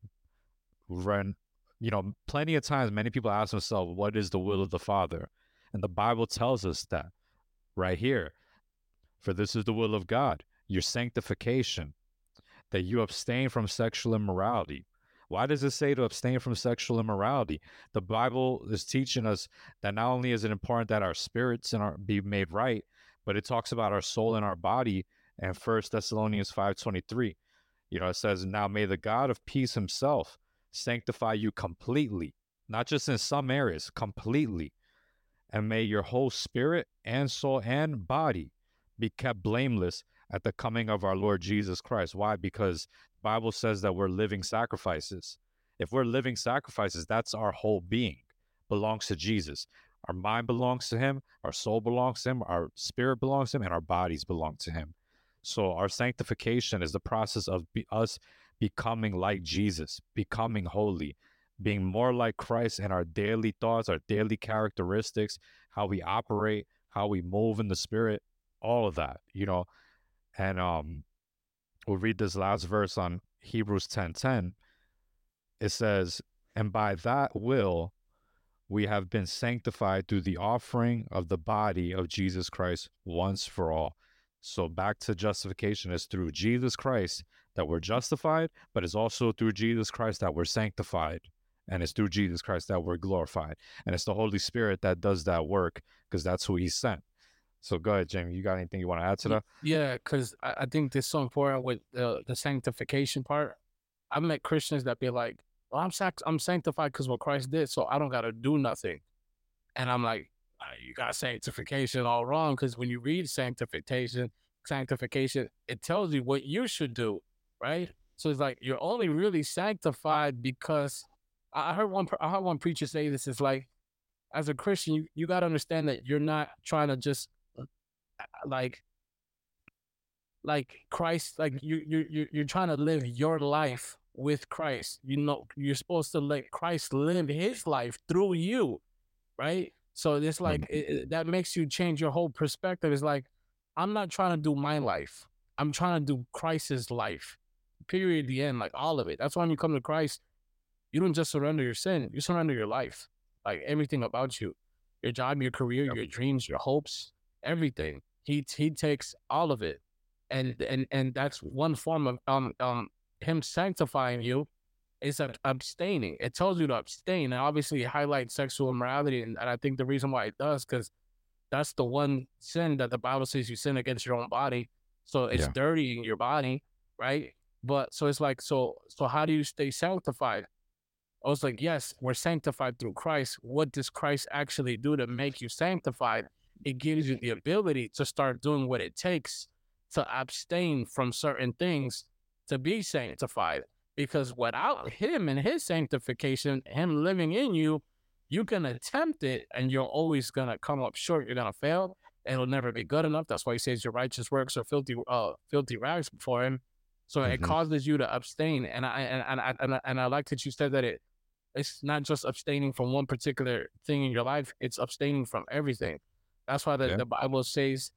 Run, you know, plenty of times, many people ask themselves, what is the will of the Father? And the Bible tells us that right here. For this is the will of God, your sanctification, that you abstain from sexual immorality. Why does it say to abstain from sexual immorality? The Bible is teaching us that not only is it important that our spirits and our be made right, but it talks about our soul and our body. And First Thessalonians five twenty three, you know, it says, "Now may the God of peace Himself sanctify you completely, not just in some areas, completely, and may your whole spirit and soul and body be kept blameless at the coming of our Lord Jesus Christ. Why? Because Bible says that we're living sacrifices. If we're living sacrifices, that's our whole being belongs to Jesus. Our mind belongs to him, our soul belongs to him, our spirit belongs to him, and our bodies belong to him. So our sanctification is the process of be, us becoming like Jesus, becoming holy, being more like Christ in our daily thoughts, our daily characteristics, how we operate, how we move in the spirit, all of that, you know. And um, we'll read this last verse on Hebrews 10 10. It says, And by that will we have been sanctified through the offering of the body of Jesus Christ once for all. So back to justification is through Jesus Christ that we're justified, but it's also through Jesus Christ that we're sanctified. And it's through Jesus Christ that we're glorified. And it's the Holy Spirit that does that work because that's who he sent. So go ahead, Jaime. You got anything you want to add to that? Yeah, because I, I think this is so important with the, the sanctification part. I've met Christians that be like, well, I'm sac- I'm sanctified because what Christ did, so I don't got to do nothing. And I'm like, you got sanctification all wrong because when you read sanctification, sanctification, it tells you what you should do, right? So it's like you're only really sanctified because I heard one I heard one preacher say this is like, as a Christian, you, you got to understand that you're not trying to just Uh, like like Christ, like you you you you're trying to live your life with Christ. You know, you're supposed to let Christ live His life through you, right? So it's like mm-hmm. it, it, that makes you change your whole perspective. It's like I'm not trying to do my life. I'm trying to do Christ's life. Period. The end. Like all of it. That's why when you come to Christ, you don't just surrender your sin. You surrender your life, like everything about you, your job, your career, your dreams, your hopes, everything. He he takes all of it, and and and that's one form of um um him sanctifying you is abstaining. It tells you to abstain, and obviously highlights sexual immorality, and, and I think the reason why it does because that's the one sin that the Bible says you sin against your own body, so it's yeah. dirtying your body, right? But so it's like, so so how do you stay sanctified? I was like, yes, we're sanctified through Christ. What does Christ actually do to make you sanctified? It gives you the ability to start doing what it takes to abstain from certain things to be sanctified. Because without him and his sanctification, him living in you, you can attempt it and you're always gonna come up short. You're gonna fail. It'll never be good enough. That's why he says your righteous works are filthy, uh, filthy rags before him. So mm-hmm. it causes you to abstain. And I and, and I and I, and I like that you said that it it's not just abstaining from one particular thing in your life, it's abstaining from everything. That's why the, yeah. the Bible says,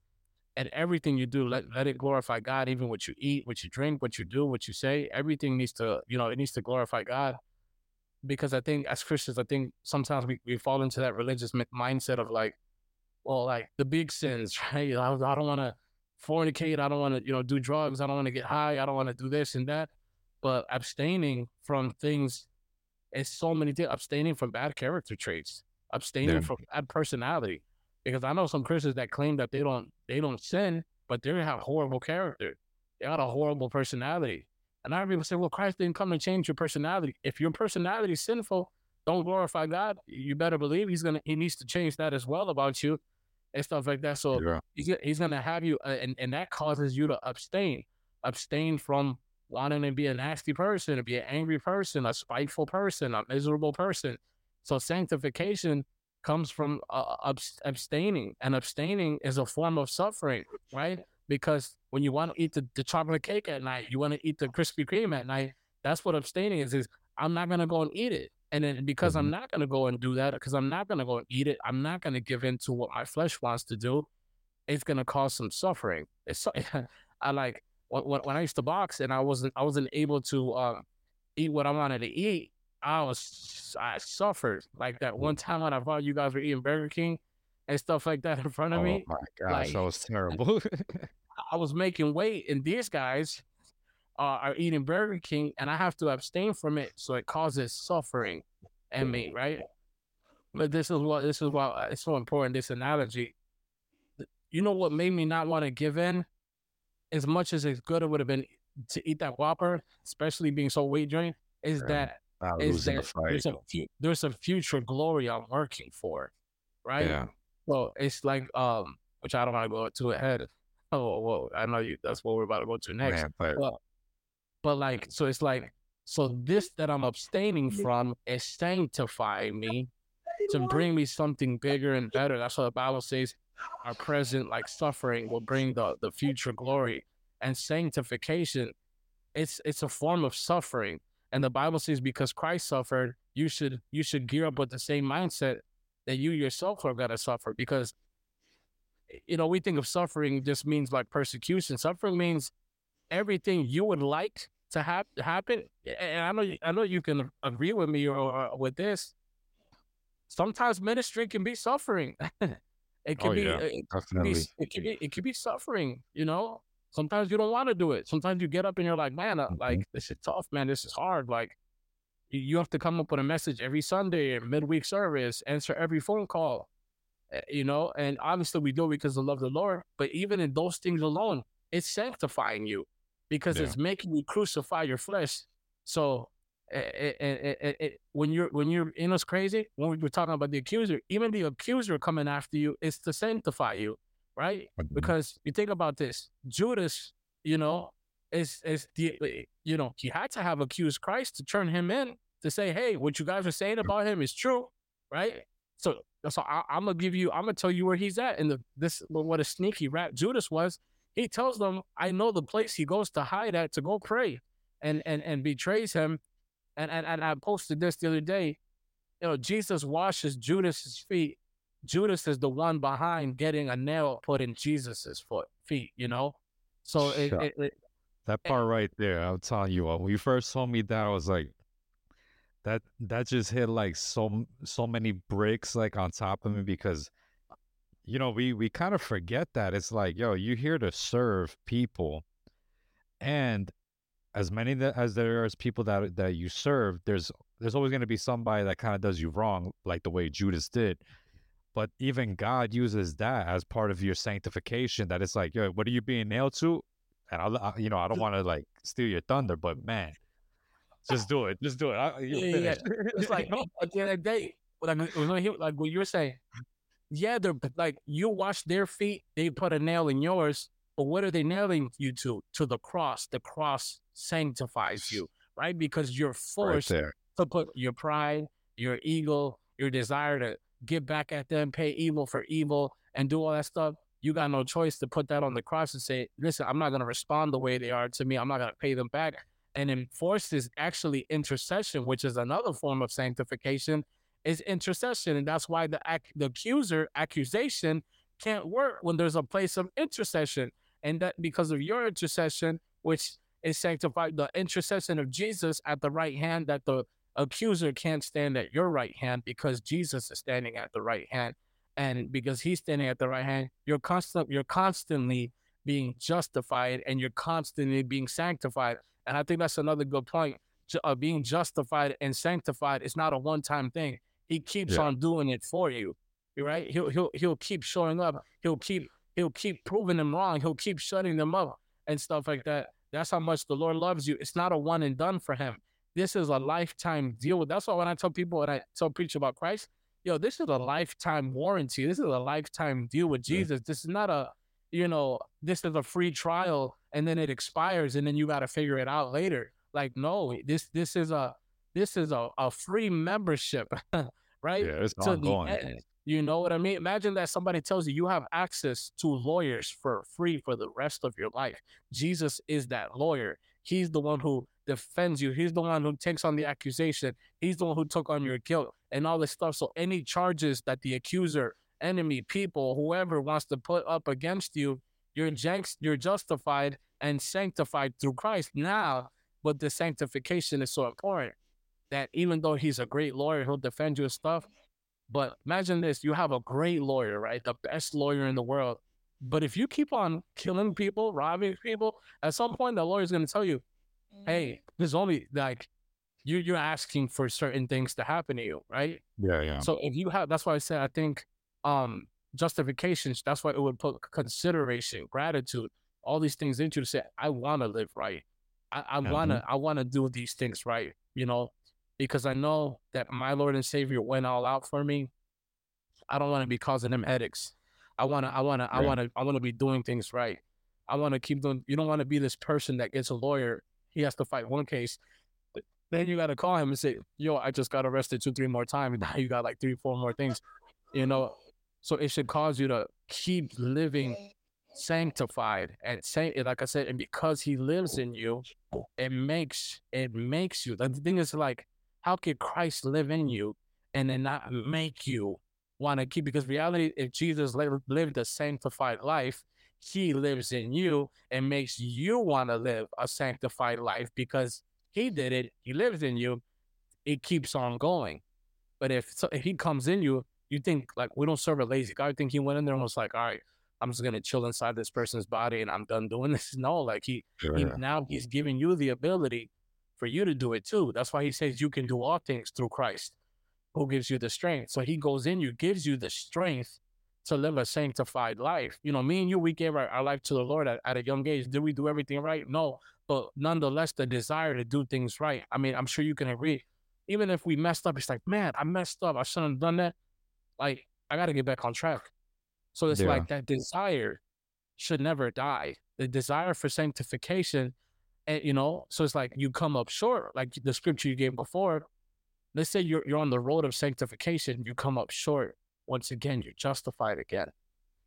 and everything you do, let, let it glorify God, even what you eat, what you drink, what you do, what you say, everything needs to, you know, it needs to glorify God. Because I think as Christians, I think sometimes we, we fall into that religious mindset of like, well, like the big sins, <laughs> right? I, I don't want to fornicate. I don't want to, you know, do drugs. I don't want to get high. I don't want to do this and that. But abstaining from things it's so many things. Abstaining from bad character traits, abstaining yeah. from bad personality. Because I know some Christians that claim that they don't they don't sin, but they have horrible character. They got a horrible personality. And I people say, "Well, Christ didn't come to change your personality. If your personality is sinful, don't glorify God. You better believe He's gonna He needs to change that as well about you, and stuff like that. So yeah. he's, he's gonna have you, uh, and and that causes you to abstain, abstain from wanting to be a nasty person, to be an angry person, a spiteful person, a miserable person. So sanctification comes from uh, abstaining, and abstaining is a form of suffering, right? Because when you want to eat the, the chocolate cake at night, you want to eat the Krispy Kreme at night. That's what abstaining is. Is I'm not gonna go and eat it, and then because mm-hmm. I'm not gonna go and do that, because I'm not gonna go and eat it, I'm not gonna give in to what my flesh wants to do. It's gonna cause some suffering. It's so, <laughs> I like when, when I used to box and I wasn't I wasn't able to uh, eat what I wanted to eat, I was I suffered like that one time when I thought you guys were eating Burger King and stuff like that in front of oh me. Oh my gosh, like, that was terrible. <laughs> I was making weight, and these guys uh, are eating Burger King, and I have to abstain from it, so it causes suffering in me, right? But this is what this is why it's so important. This analogy. You know what made me not want to give in as much as it's good it would have been to eat that Whopper, especially being so weight drained, is that is that the there's a there's a future glory I'm working for, right? Yeah. So it's like um, which I don't want to go to ahead. Oh well, I know you. That's what we're about to go to next. Man, but, but but like so, it's like so this that I'm abstaining from is sanctifying me to bring me something bigger and better. That's what the Bible says our present like suffering will bring the the future glory and sanctification it's it's a form of suffering and the bible says because christ suffered you should you should gear up with the same mindset that you yourself are going to suffer. Because eh, you know we think of suffering just means like persecution. Suffering means everything you would like to have happen. And i know i know you can agree with me or, or with this. Sometimes ministry can be suffering. <laughs> It could oh, be, yeah, eh, it, could be, it could be, it could be suffering. You know, sometimes you don't want to do it. Sometimes you get up and you're like, man, uh, mm-hmm. like this is tough, man. This is hard. Like you have to come up with a message every Sunday, midweek service, answer every phone call. Eh, you know, and obviously we do it because of love the Lord. But even in those things alone, it's sanctifying you because yeah. it's making you crucify your flesh. So it, it, it, when you're when you're in us crazy, when we were talking about the accuser, even the accuser coming after you is to sanctify you, right? Mm-hmm. Because you think about this, Judas, you know, is is the you know he had to have accused Christ to turn him in to say, hey, what you guys are saying about him is true, right? So so I, am gonna give you, I'm gonna tell you where he's at, and the this what a sneaky rat Judas was. He tells them, I know the place he goes to hide at to go pray, and and and betrays him and, and, and I posted this the other day. You know, Jesus washes Judas's feet. Judas is the one behind getting a nail put in Jesus's foot feet. You know, so it, it, it, that eh part right there, I'll tell you what. When you first told me that, I was like, that that just hit like so so many bricks like on top of me because you know we we kind of forget that it's like yo you're here to serve people and as many that, as there is people that that you serve, there's there's always going to be somebody that kind of does you wrong, like the way Judas did. But even God uses that as part of your sanctification. That it's like, yo, what are you being nailed to? and I, I you know, I don't want to like steal your thunder, but man, just do it, just do it. I, yeah, yeah. It's like <laughs> at the end of the day, like like what you were saying. Yeah, they're like you wash their feet, they put a nail in yours, but what are they nailing you to? To the cross. The cross sanctifies you, right? Because you're forced right to put your pride, your ego, your desire to get back at them, pay evil for evil, and do all that stuff. You got no choice to put that on the cross and say, listen, I'm not going to respond the way they are to me. I'm not going to pay them back. And enforces actually intercession, which is another form of sanctification, is intercession. And that's why the, the accuser, accusation, can't work when there's a place of intercession. And that because of your intercession, which is sanctified, the intercession of Jesus at the right hand, that the accuser can't stand at your right hand because Jesus is standing at the right hand. And because he's standing at the right hand, you're constant you're constantly being justified and you're constantly being sanctified. And I think that's another good point. Uh, being justified and sanctified is not a one-time thing. He keeps yeah. on doing it for you. Right? He'll he'll he'll keep showing up. He'll keep he'll keep proving them wrong. He'll keep shutting them up and stuff like that. That's how much the Lord loves you. It's not a one and done for him. This is a lifetime deal. That's why when I tell people and I tell preach about Christ, yo, this is a lifetime warranty. This is a lifetime deal with Jesus. Yeah. This is not a, you know, this is a free trial and then it expires and then you got to figure it out later. Like, no, this this is a this is a, a free membership, <laughs> right? Yeah, it's to ongoing. You know what I mean? Imagine that somebody tells you you have access to lawyers for free for the rest of your life. Jesus is that lawyer. He's the one who defends you. He's the one who takes on the accusation. He's the one who took on your guilt and all this stuff. So any charges that the accuser, enemy, people, whoever wants to put up against you, you're you're justified and sanctified through Christ now. But the sanctification is so important that even though he's a great lawyer, he'll defend you and stuff. But imagine this: you have a great lawyer, right? The best lawyer in the world. But if you keep on killing people, robbing people, at some point the lawyer's going to tell you, hey, mm-hmm. there's only like you you're asking for certain things to happen to you, right? Yeah, yeah. So if you have that's why I said I think um justifications, that's why it would put consideration, gratitude, all these things into to say, I wanna live right. I, I mm-hmm. wanna I wanna do these things right, you know, because I know that my Lord and Savior went all out for me. I don't want to be causing them headaches. I wanna I wanna right. I wanna I wanna be doing things right. I wanna keep doing you don't wanna be this person that gets a lawyer he has to fight one case. Then you got to call him and say, "Yo, I just got arrested two, three more times. <laughs> Now you got like three, four more things." You know, so it should cause you to keep living sanctified and say like I said, and because he lives in you, it makes it makes you. The thing is like, how can Christ live in you and then not make you want to keep? Because reality, if Jesus lived a sanctified life, he lives in you and makes you want to live a sanctified life because he did it, he lives in you, it keeps on going. But if, so if he comes in you, you think like we don't serve a lazy God. I think he went in there and was like, all right, I'm just gonna chill inside this person's body and I'm done doing this. <laughs> No, like he, sure. he now he's giving you the ability for you to do it too. That's why he says you can do all things through Christ, who gives you the strength. So he goes in you, gives you the strength to live a sanctified life. You know, me and you, we gave our, our life to the Lord at, at a young age. Did we do everything right? No. But nonetheless, the desire to do things right. I mean, I'm sure you can agree. Even if we messed up, it's like, man, I messed up. I shouldn't have done that. Like, I got to get back on track. So it's yeah. like that desire should never die. The desire for sanctification, and eh, you know, so it's like you come up short, like the scripture you gave before. Let's say you're you're on the road of sanctification, you come up short once again, you're justified again.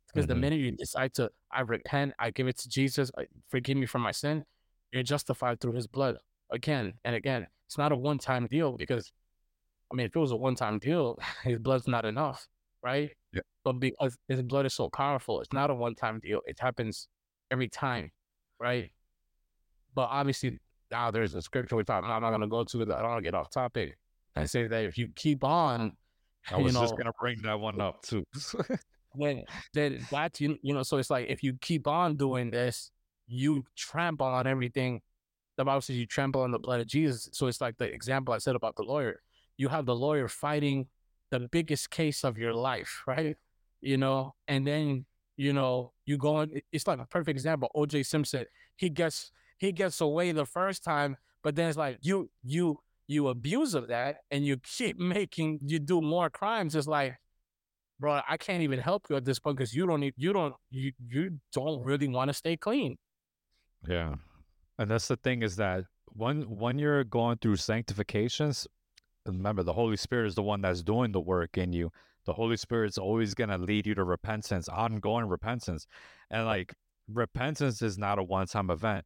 Because mm-hmm. the minute you decide to, I repent, I give it to Jesus, forgive me for my sin, you're justified through his blood again and again. It's not a one time deal because, I mean, if it was a one time deal, <laughs> his blood's not enough, right? Yeah. But because his blood is so powerful, it's not a one time deal. It happens every time, right? But obviously, now there's a scripture we talk. I'm not going to go to it. I don't want to get off topic. I say that if you keep on <laughs> I was you know, just gonna bring that one up too. <laughs> when that that's you, you know, so it's like if you keep on doing this, you trample on everything. The Bible says you trample on the blood of Jesus. So it's like the example I said about the lawyer. You have the lawyer fighting the biggest case of your life, right? You know, and then you know, you go on. It's like a perfect example. O.J. Simpson, he gets he gets away the first time, but then it's like you you you abuse of that, and you keep <laughs> making you do more crimes. It's like, bro, I can't even help you at this point because you don't need you don't you you don't really want to stay clean. Yeah, and that's the thing is that when when you're going through sanctifications, remember the Holy Spirit is the one that's doing the work in you. The Holy Spirit's always gonna lead you to repentance, ongoing repentance, and like repentance is not a one-time event.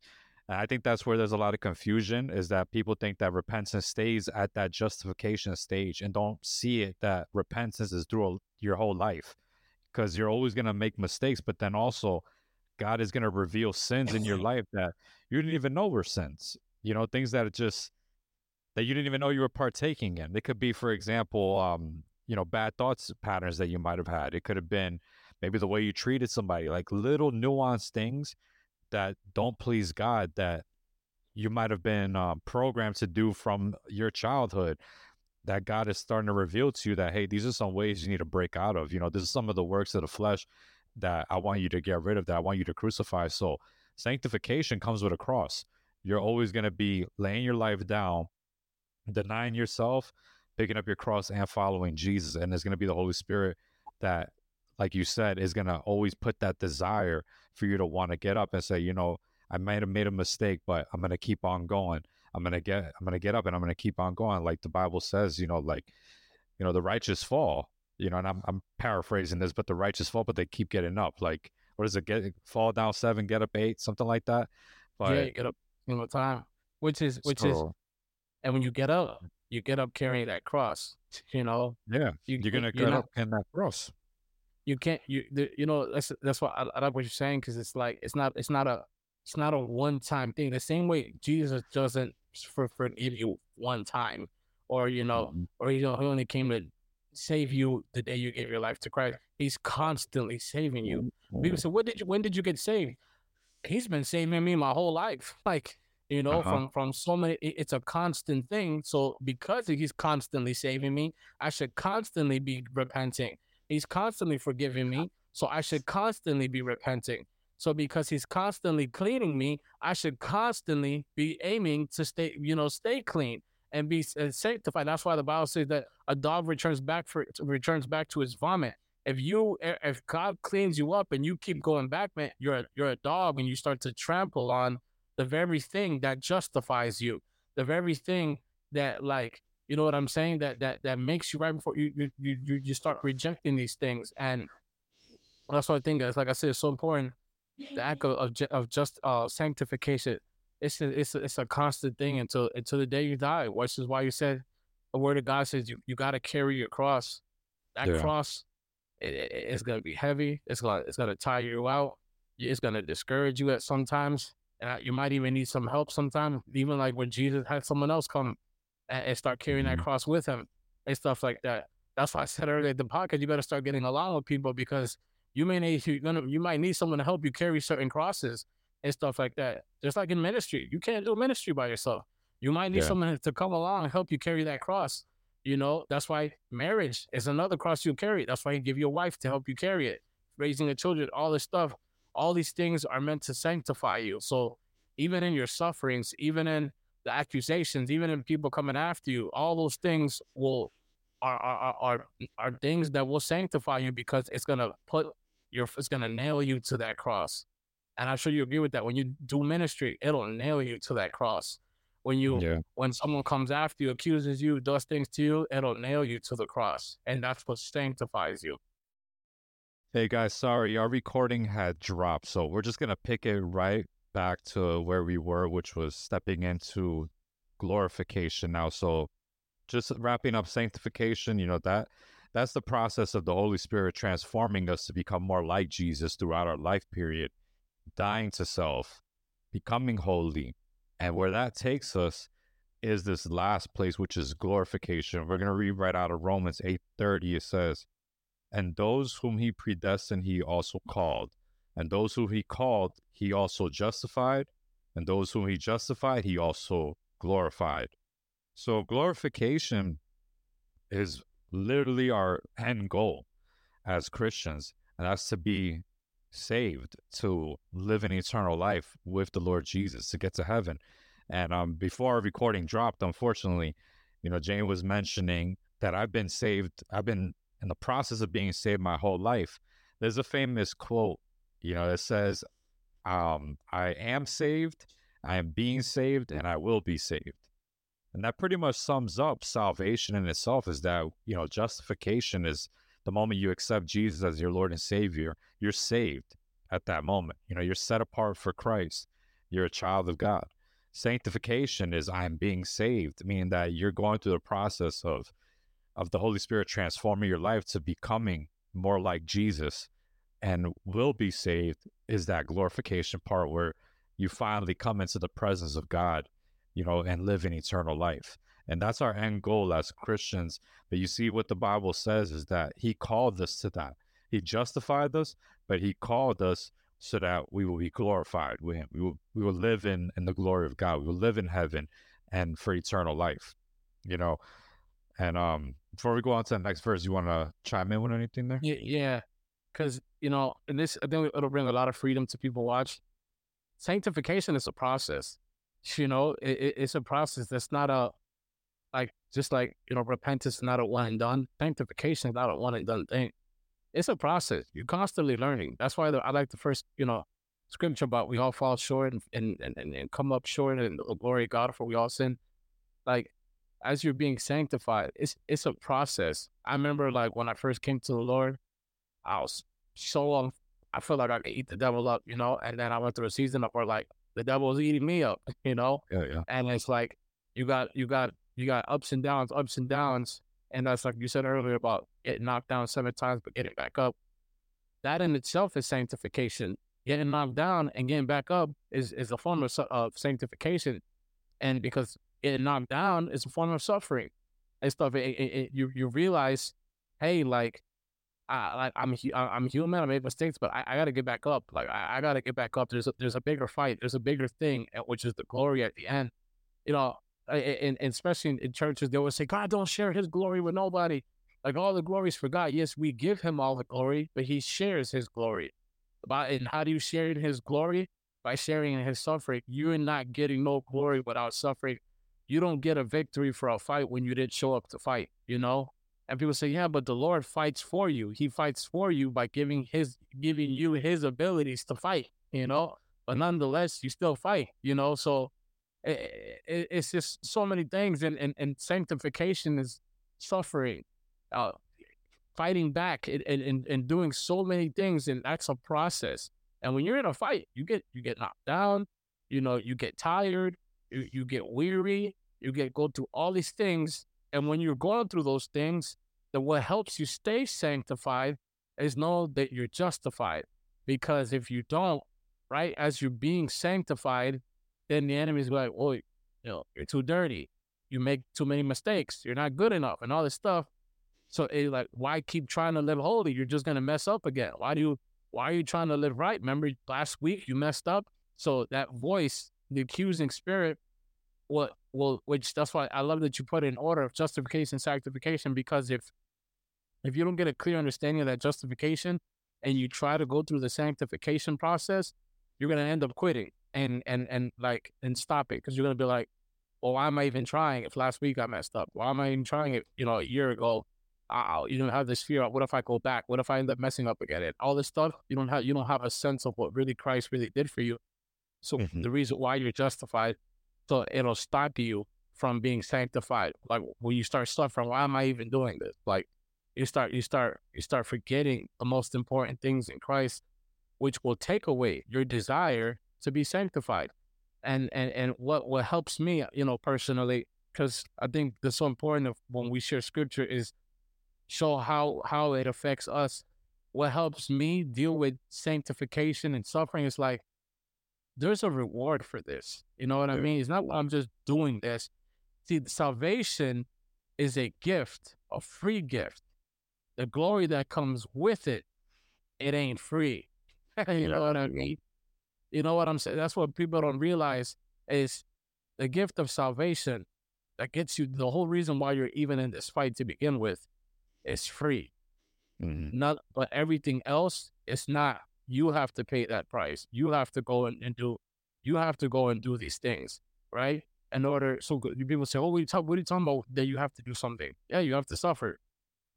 And I think that's where there's a lot of confusion is that people think that repentance stays at that justification stage and don't see it that repentance is through your whole life because you're always going to make mistakes, but then also God is going to reveal sins in your <laughs> life that you didn't even know were sins. You know, things that are just that you didn't even know you were partaking in. It could be, for example, um, you know, bad thoughts patterns that you might have had. It could have been maybe the way you treated somebody, like little nuanced things that don't please God that you might have been um, programmed to do from your childhood that God is starting to reveal to you that, hey, these are some ways you need to break out of. You know, this is some of the works of the flesh that I want you to get rid of, that I want you to crucify. So sanctification comes with a cross. You're always going to be laying your life down, denying yourself, picking up your cross, and following Jesus. And it's going to be the Holy Spirit that, like you said, is going to always put that desire for you to want to get up and say, you know, I might have made a mistake, but I'm going to keep on going. I'm going to get, I'm going to get up and I'm going to keep on going. Like the Bible says, you know, like, you know, the righteous fall, you know, and I'm, I'm paraphrasing this, but the righteous fall, but they keep getting up. Like, what is it? Get fall down seven, get up eight, something like that. But yeah, get up in the time, which is, which so, is, and when you get up, you get up carrying that cross, you know? Yeah. You, are going to get up carrying that cross you can't you the, you know that's that's why I, I like what you're saying because it's like it's not it's not a it's not a one time thing. The same way Jesus doesn't for forgive you one time, or you know, mm-hmm. or you know, he only came to save you the day you gave your life to Christ. He's constantly saving you. Mm-hmm. People say, "What did you? When did you get saved?" He's been saving me my whole life. <laughs> Like you know, uh-huh. from from so many. It's a constant thing. So because he's constantly saving me, I should constantly be repenting. He's constantly forgiving me, so I should constantly be repenting. So because he's constantly cleaning me, I should constantly be aiming to stay, you know, stay clean and be uh, sanctified. That's why the Bible says that a dog returns back for returns back to his vomit. If you if God cleans you up and you keep going back, man, you're a, you're a dog and you start to trample on the very thing that justifies you, the very thing that like you know what I'm saying? That that that makes you right before you you you you start rejecting these things, and that's what I think. Is like I said, it's so important. The act of of, of just uh, sanctification. It's a, it's a, it's a constant thing until until the day you die. Which is why you said the word of God says you you got to carry your cross. That yeah. cross, it, it, it's gonna be heavy. It's gonna it's gonna tire you out. It's gonna discourage you at sometimes. And you might even need some help sometimes. Even like when Jesus had someone else come and, start carrying that mm-hmm. cross with him and stuff like that. That's why I said earlier the podcast, you better start getting along with people because you may need you're gonna you might need someone to help you carry certain crosses and stuff like that. Just like in ministry, you can't do ministry by yourself. You might need yeah. someone to come along and help you carry that cross. You know, that's why marriage is another cross you carry. That's why you give your wife to help you carry it. Raising the children, all this stuff, all these things are meant to sanctify you. So even in your sufferings, even in the accusations, even if people coming after you, all those things will are are are, are things that will sanctify you because it's gonna put your it's gonna nail you to that cross. And I'm sure you agree with that. When you do ministry, it'll nail you to that cross. When you yeah. when someone comes after you, accuses you, does things to you, it'll nail you to the cross. And that's what sanctifies you. Hey guys, sorry, our recording had dropped, so we're just gonna pick it right back to where we were, which was stepping into glorification now. So just wrapping up sanctification, you know, that that's the process of the Holy Spirit transforming us to become more like Jesus throughout our life period, dying to self, becoming holy. And where that takes us is this last place, which is glorification. We're to read right out of Romans 8:30. It says, And those whom he predestined, he also called. And those whom he called, he also justified. And those whom he justified, he also glorified. So glorification is literally our end goal as Christians. And that's to be saved to live an eternal life with the Lord Jesus to get to heaven. And um, before our recording dropped, unfortunately, you know, Jaime was mentioning that I've been saved. I've been in the process of being saved my whole life. There's a famous quote, you know, that says, um, I am saved, I am being saved, and I will be saved. And that pretty much sums up salvation in itself is that, you know, justification is the moment you accept Jesus as your Lord and Savior, you're saved at that moment. You know, you're set apart for Christ. You're a child of God. Sanctification is I'm being saved, meaning that you're going through the process of of the Holy Spirit transforming your life to becoming more like Jesus and will be saved is that glorification part where you finally come into the presence of God, you know, and live in eternal life. And that's our end goal as Christians. But you see, what the Bible says is that He called us to that. He justified us, but He called us so that we will be glorified with Him. We will, we will live in, in the glory of God. We will live in heaven and for eternal life, you know. And um, before we go on to the next verse, you want to chime in with anything there? Yeah, yeah. Because you know, and this I think it'll bring a lot of freedom to people watch. Sanctification is a process. You know, it, it's a process that's not a like just like you know, repentance is not a one and done. Sanctification is not a one and done thing. It's a process. You're constantly learning. That's why the, I like the first you know scripture about we all fall short and and, and, and come up short and the glory of God for we all sin. Like as you're being sanctified, it's it's a process. I remember like when I first came to the Lord, I was so long. I felt like I could eat the devil up, you know. And then I went through a season where like the devil was eating me up, <laughs> you know. Yeah, yeah. And it's like you got you got you got ups and downs, ups and downs. And that's like you said earlier about getting knocked down seven times but getting back up. That in itself is sanctification. Getting knocked down and getting back up is, is a form of, of sanctification. And because getting knocked down is a form of suffering and stuff, it, it, it, you you realize, hey, like, I like I'm I'm human. I made mistakes, but I, I got to get back up. Like I, I got to get back up. There's a, there's a bigger fight. There's a bigger thing, eh, which is the glory at the end. You know, and, and especially in, in churches, they always say, God don't share his glory with nobody. Like all the glories for God. Yes, we give him all the glory, but he shares his glory. About and how do you share in his glory? By sharing in his suffering. You're not getting no glory without suffering. You don't get a victory for a fight when you didn't show up to fight, you know? And people say, Yeah, but the Lord fights for you. He fights for you by giving his giving you his abilities to fight, you know? But nonetheless, you still fight, you know. So it, it, it's just so many things, and, and, and sanctification is suffering, uh, fighting back, and, and, and doing so many things, and that's a process. And when you're in a fight, you get you get knocked down, you know, you get tired, you, you get weary, you get go through all these things, and when you're going through those things, then what helps you stay sanctified is know that you're justified. Because if you don't, right, as you're being sanctified, then the enemy's like, oh, you know, you're too dirty. You make too many mistakes. You're not good enough and all this stuff. So it like, why keep trying to live holy? You're just gonna mess up again. Why do you why are you trying to live right? Remember last week you messed up? So that voice, the accusing spirit, what well, which that's why I love that you put it in order of justification, sanctification, because if if you don't get a clear understanding of that justification and you try to go through the sanctification process, you're gonna end up quitting and and and like and stop it because you're gonna be like, well, why am I even trying if last week I messed up? Why am I even trying it? You know, a year ago, uh, you don't have this fear. Of, what if I go back? What if I end up messing up again? And all this stuff, you don't have you don't have a sense of what really Christ really did for you. So mm-hmm. the reason why you're justified, so it'll stop you from being sanctified. Like when you start suffering, why am I even doing this? Like you start you start you start forgetting the most important things in Christ, which will take away your desire to be sanctified. And and and what what helps me, you know, personally, because I think that's so important when we share scripture is show how how it affects us. What helps me deal with sanctification and suffering is like there's a reward for this. You know what I mean? It's not I'm just doing this. See, salvation is a gift, a free gift. The glory that comes with it, it ain't free. <laughs> you know what I mean? You know what I'm saying? That's what people don't realize is the gift of salvation that gets you the whole reason why you're even in this fight to begin with is free. Mm-hmm. Not but everything else is not. You have to pay that price. You have to go and, and do, you have to go and do these things, right? In order, so people say, oh, what are, you talk, what are you talking about? That you have to do something. Yeah, you have to suffer.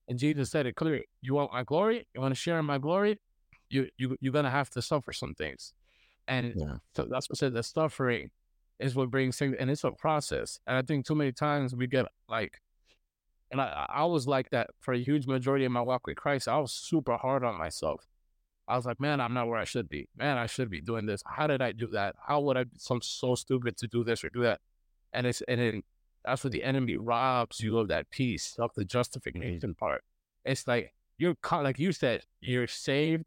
And Jesus said it clearly. You want my glory? You want to share in my glory? You, you, you're going to have to suffer some things. And yeah. so that's what I said, the suffering is what brings things, and it's a process. And I think too many times we get like, and I, I was like that for a huge majority of my walk with Christ. I was super hard on myself. I was like, man, I'm not where I should be. Man, I should be doing this. How did I do that? How would I be so, so stupid to do this or do that? And it's and then that's what the enemy robs you of that peace, of the mm-hmm. justification part. It's like you're like you said, you're saved,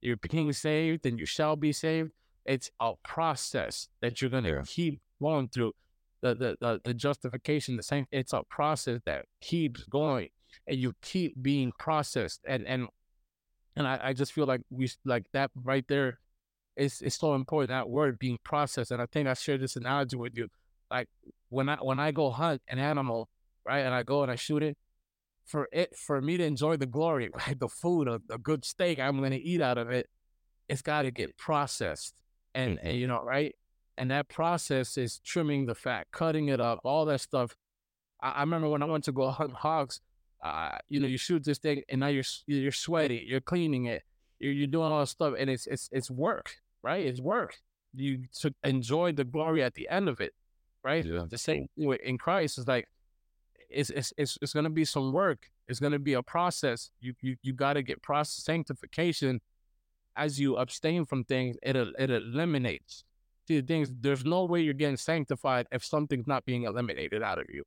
you're being saved, and you shall be saved. It's a process that you're gonna yeah. keep going through. The, the the the justification, the same. It's a process that keeps going, and you keep being processed. And and and I, I just feel like we like that right there is is so important. That word being processed. And I think I shared this analogy with you. Like when I when I go hunt an animal, right, and I go and I shoot it, for it for me to enjoy the glory, <laughs> right, the food, a, a good steak I'm gonna eat out of it, it's got to get processed, and, mm-hmm. and you know, right, and that process is trimming the fat, cutting it up, all that stuff. I, I remember when I went to go hunt hogs, uh, you know, you shoot this thing, and now you're you're sweaty, you're cleaning it, you're, you're doing all this stuff, and it's it's it's work, right? It's work. You to enjoy the glory at the end of it right? Yeah. The same in Christ is like it's it's it's, it's going to be some work. It's going to be a process. You you you got to get process sanctification as you abstain from things. It it eliminates the things. There's no way you're getting sanctified if something's not being eliminated out of you,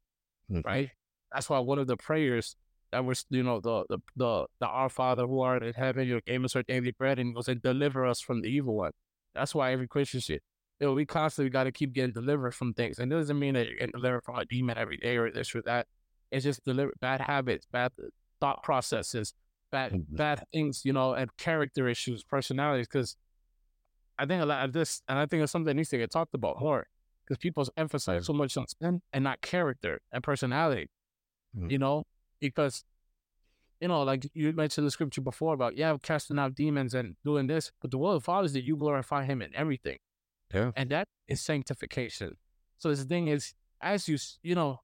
mm-hmm. right? That's why one of the prayers that was you know the the the, the Our Father who art in heaven, your gave us our daily bread, and was and deliver us from the evil one. That's why every Christian should you know, we constantly got to keep getting delivered from things. And it doesn't mean that you're getting delivered from a demon every day or this or that. It's just deliver bad habits, bad thought processes, bad mm-hmm. bad things, you know, and character issues, personalities. Because I think a lot of this, and I think it's something that needs to get talked about more. Because people emphasize so much on sin and not character and personality. Mm-hmm. You know, because you know, like you mentioned the scripture before about yeah, casting out demons and doing this, but the will of the Father is that you glorify Him in everything. Yeah. And that is sanctification. So the thing is, as you, you know,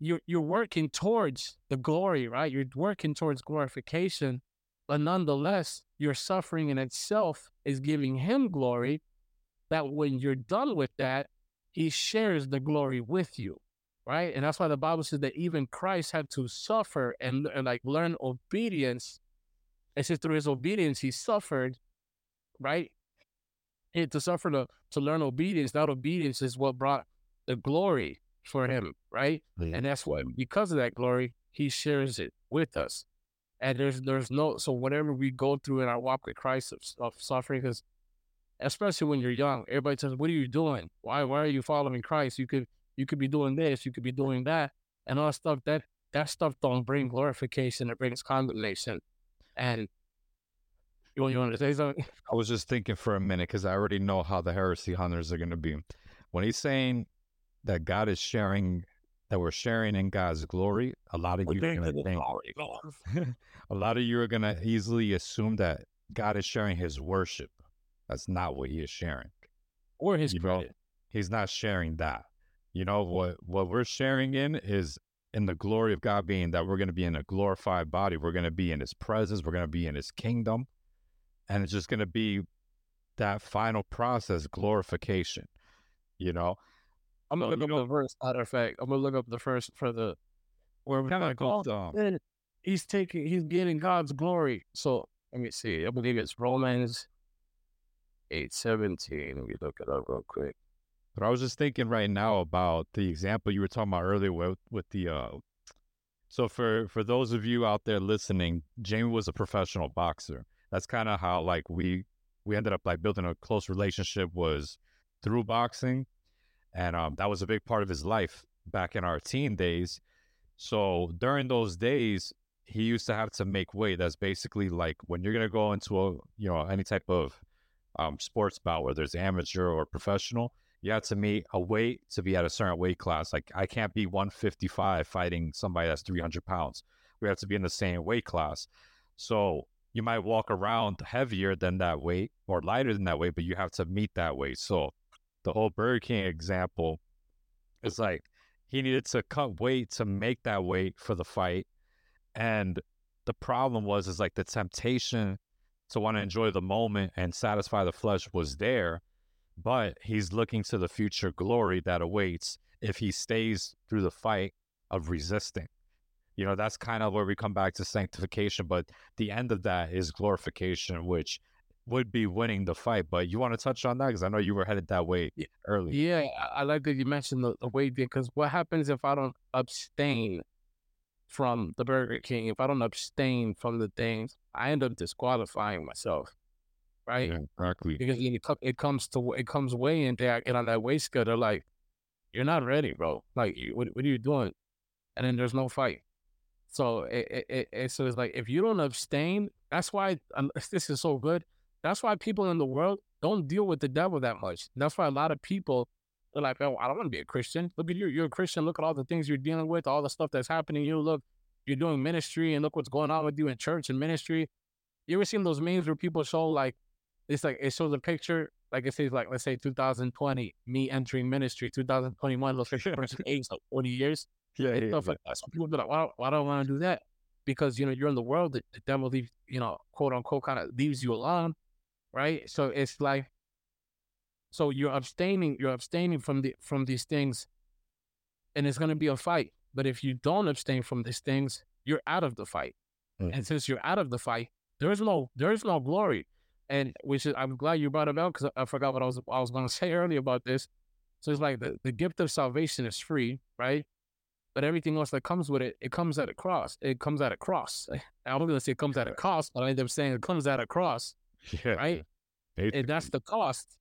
you're, you're working towards the glory, right? You're working towards glorification, but nonetheless, your suffering in itself is giving him glory that when you're done with that, he shares the glory with you, right? And that's why the Bible says that even Christ had to suffer and, and like learn obedience. It says through his obedience, he suffered, right? And to suffer to, to learn obedience. That obedience is what brought the glory for him, right? Yeah. And that's why because of that glory, he shares it with us. And there's there's no so whatever we go through in our walk with Christ of, of suffering, because especially when you're young, everybody says, "What are you doing? Why why are you following Christ? You could you could be doing this, you could be doing that, and all that stuff. That that stuff don't bring mm-hmm. glorification; it brings condemnation. And you want, you want to say something? <laughs> I was just thinking for a minute because I already know how the heresy hunters are going to be. When he's saying that God is sharing, that we're sharing in God's glory, a lot of you are going to think, glory, <laughs> a lot of you are going to easily assume that God is sharing his worship. That's not what he is sharing. Or his you credit. Know, he's not sharing that. You know, what, what we're sharing in is in the glory of God being that we're going to be in a glorified body. We're going to be in his presence. We're going to be in his kingdom. And it's just going to be that final process glorification you know? I'm gonna look up the verse matter of fact i'm gonna look up the first for the where we kind of go um, he's taking he's getting god's glory. So let me see i believe it's romans 8 17 let me look it up real quick but i was just thinking right now about the example you were talking about earlier with, with the uh so for for those of you out there listening Jaime was a professional boxer. That's kind of how like we we ended up like building a close relationship was through boxing. And um, that was a big part of his life back in our teen days. So during those days he used to have to make weight. That's basically like when you're to go into a you know any type of um, sports bout whether it's amateur or professional have to meet a weight to be at a certain weight class like i can't be 155 fighting somebody that's 300 pounds we have to be in the same weight class so you might walk around heavier than that weight or lighter than that weight, but you have to meet that weight. So the whole Burger King example is like he needed to cut weight to make that weight for the fight. And the problem was is like the temptation to want to enjoy the moment and satisfy the flesh was there, but he's looking to the future glory that awaits if he stays through the fight of resisting. You know, that's kind of where we come back to sanctification, but the end of that is glorification, which would be winning the fight. But you want to touch on that because I know you were headed that way early. Yeah, I like that you mentioned the, the weight because what happens if I don't abstain from the Burger King? If I don't abstain from the things, I end up disqualifying myself, right? Yeah, exactly. Because it, it comes to it comes way in there, get on that weight scale. They're like, "You're not ready, bro. Like, what what are you doing?" And then there's no fight. So it, it, it so it's like if you don't abstain, that's why um, <laughs> this is so good. That's why people in the world don't deal with the devil that much. That's why a lot of people they're like, "Oh, I don't want to be a Christian. Look at you, you're a Christian. Look at all the things you're dealing with, all the stuff that's happening. You look, you're doing ministry, and look what's going on with you in church and ministry. You ever seen those memes where people show like, it's like it shows a picture like it says like let's say 2020 me entering ministry 2021 looks like <laughs> person age like 40 years Yeah, yeah, stuff yeah. like that. So people be like, why, why do I want to do that? Because, you know, you're in the world, the, the devil leaves, you know, quote unquote, kind of leaves you alone, right? So it's like, so you're abstaining, you're abstaining from the from these things, and it's going to be a fight. But if you don't abstain from these things, you're out of the fight. Mm. And since you're out of the fight, there is no there is no glory. And which is I'm glad you brought it up because I forgot what I was <laughs> I was going to say earlier about this. So it's like the, the gift of salvation is free, right? But everything else that comes with it, it comes at a cross. It comes at a cross. <laughs> I was gonna say it comes at a cost, but I ended up saying it comes at a cross, Yeah. right? And that's the cost.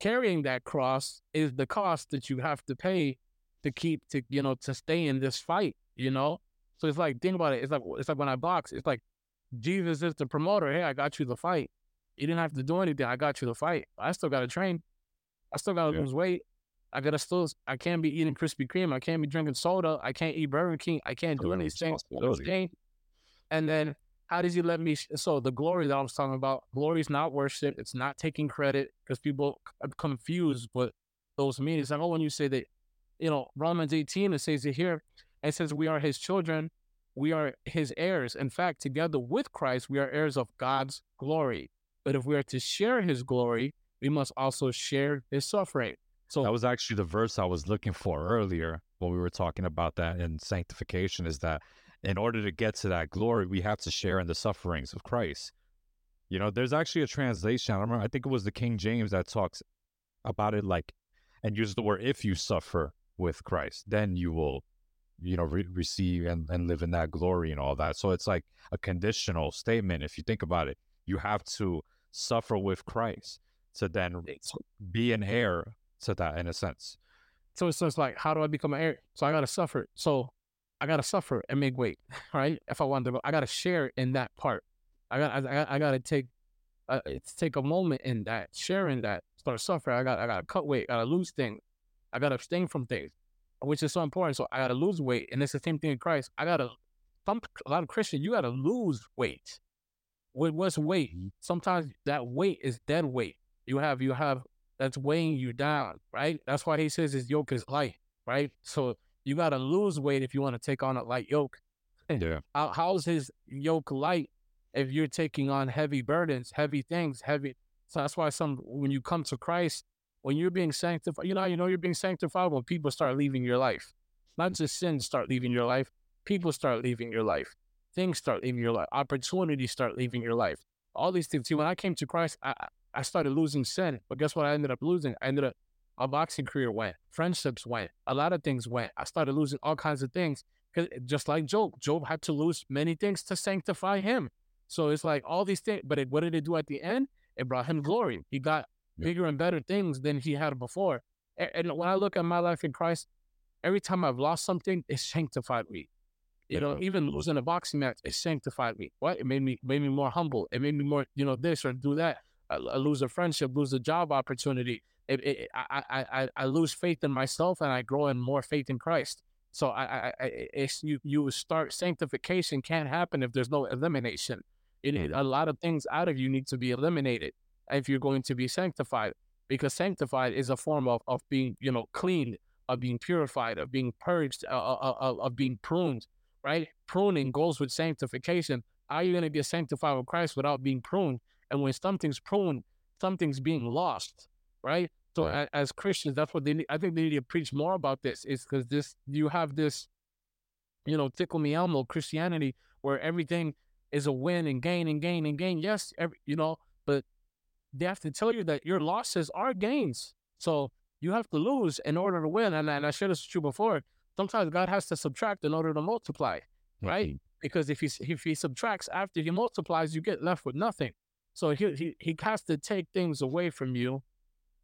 Carrying that cross is the cost that you have to pay to keep to you know to stay in this fight. You know, so it's like think about it. It's like it's like when I box. It's like Jesus is the promoter. Hey, I got you the fight. You didn't have to do anything. I got you to fight. I still got to train. I still got to Yeah. lose weight. I gotta still. I can't be eating Krispy Kreme. I can't be drinking soda. I can't eat Burger King. I can't do any things. And then how does he let me? So the glory that I was talking about, glory is not worship. It's not taking credit because people are confused what those mean. It's like, oh, when you say that, you know, Romans 18, it says it here, it says we are his children, we are his heirs. In fact, together with Christ, we are heirs of God's glory. But if we are to share his glory, we must also share his suffering. So That was actually the verse I was looking for earlier when we were talking about that in sanctification is that in order to get to that glory, we have to share in the sufferings of Christ. You know, there's actually a translation. I remember, I think it was the King James that talks about it like, and uses the word, if you suffer with Christ, then you will, you know, re- receive and, and live in that glory and all that. So it's like a conditional statement. If you think about it, you have to suffer with Christ to then be an heir to that in a sense. So it's just like, how do I become an heir? So I gotta suffer. So I gotta suffer and make weight, <laughs> right? If I want to, I gotta share in that part. I got, I, I gotta take, uh, take a moment in that, sharing that, start suffering. I got, I gotta cut weight, I gotta lose things, I gotta abstain from things, which is so important. So I gotta lose weight, and it's the same thing in Christ. I gotta, some a lot of Christians, you gotta lose weight. What what's weight? Mm-hmm. Sometimes that weight is dead weight. You have, you have that's weighing you down, right? That's why he says his yoke is light, right? So you got to lose weight if you want to take on a light yoke. <laughs> Yeah. How, how's his yoke light if you're taking on heavy burdens, heavy things, heavy? So that's why some when you come to Christ, when you're being sanctified, you know, you know you're being sanctified when people start leaving your life, not mm. just sins start leaving your life, people start leaving your life, things start leaving your life, opportunities start leaving your life. All these things. See, when I came to Christ, I I- started losing sin, but guess what? I ended up losing. I ended up my boxing career went, friendships went, a lot of things went. I started losing all kinds of things. Cause eh, just like Job, Job had to lose many things to sanctify him. So it's like all these things, but it, what did it do at the end? It brought him glory. He got Yeah. bigger and better things than he had before. A- And, when I look at my life in Christ, every time I've lost something, it sanctified me. You know, even losing a boxing match, it sanctified me. What? It made me made me more humble. It made me more, you know, this or do that. I, I lose a friendship, lose a job opportunity. It, it, I, I, I, I lose faith in myself, and I grow in more faith in Christ. So I, I, I it's you, you start sanctification can't happen if there's no elimination. It, it- a lot of things out of you need to be eliminated if you're going to be sanctified, because sanctified is a form of of being, you know, cleaned, of being purified, of being purged, uh, uh, uh, of being pruned. Right? Pruning goes with sanctification. Are you going to get sanctified with Christ without being pruned? And when something's pruned, something's being lost. Right? So Right. as Christians, that's what they need. I think they need to preach more about this. Is because this you have this, you know, tickle me Elmo Christianity where everything is a win and gain and gain and gain. Yes, every, you know, but they have to tell you that your losses are gains. So you have to lose in order to win. And, and I shared this with you before. Sometimes God has to subtract in order to multiply, right? Mhm. Because if he if he subtracts after he multiplies, you get left with nothing. So he he, he has to take things away from you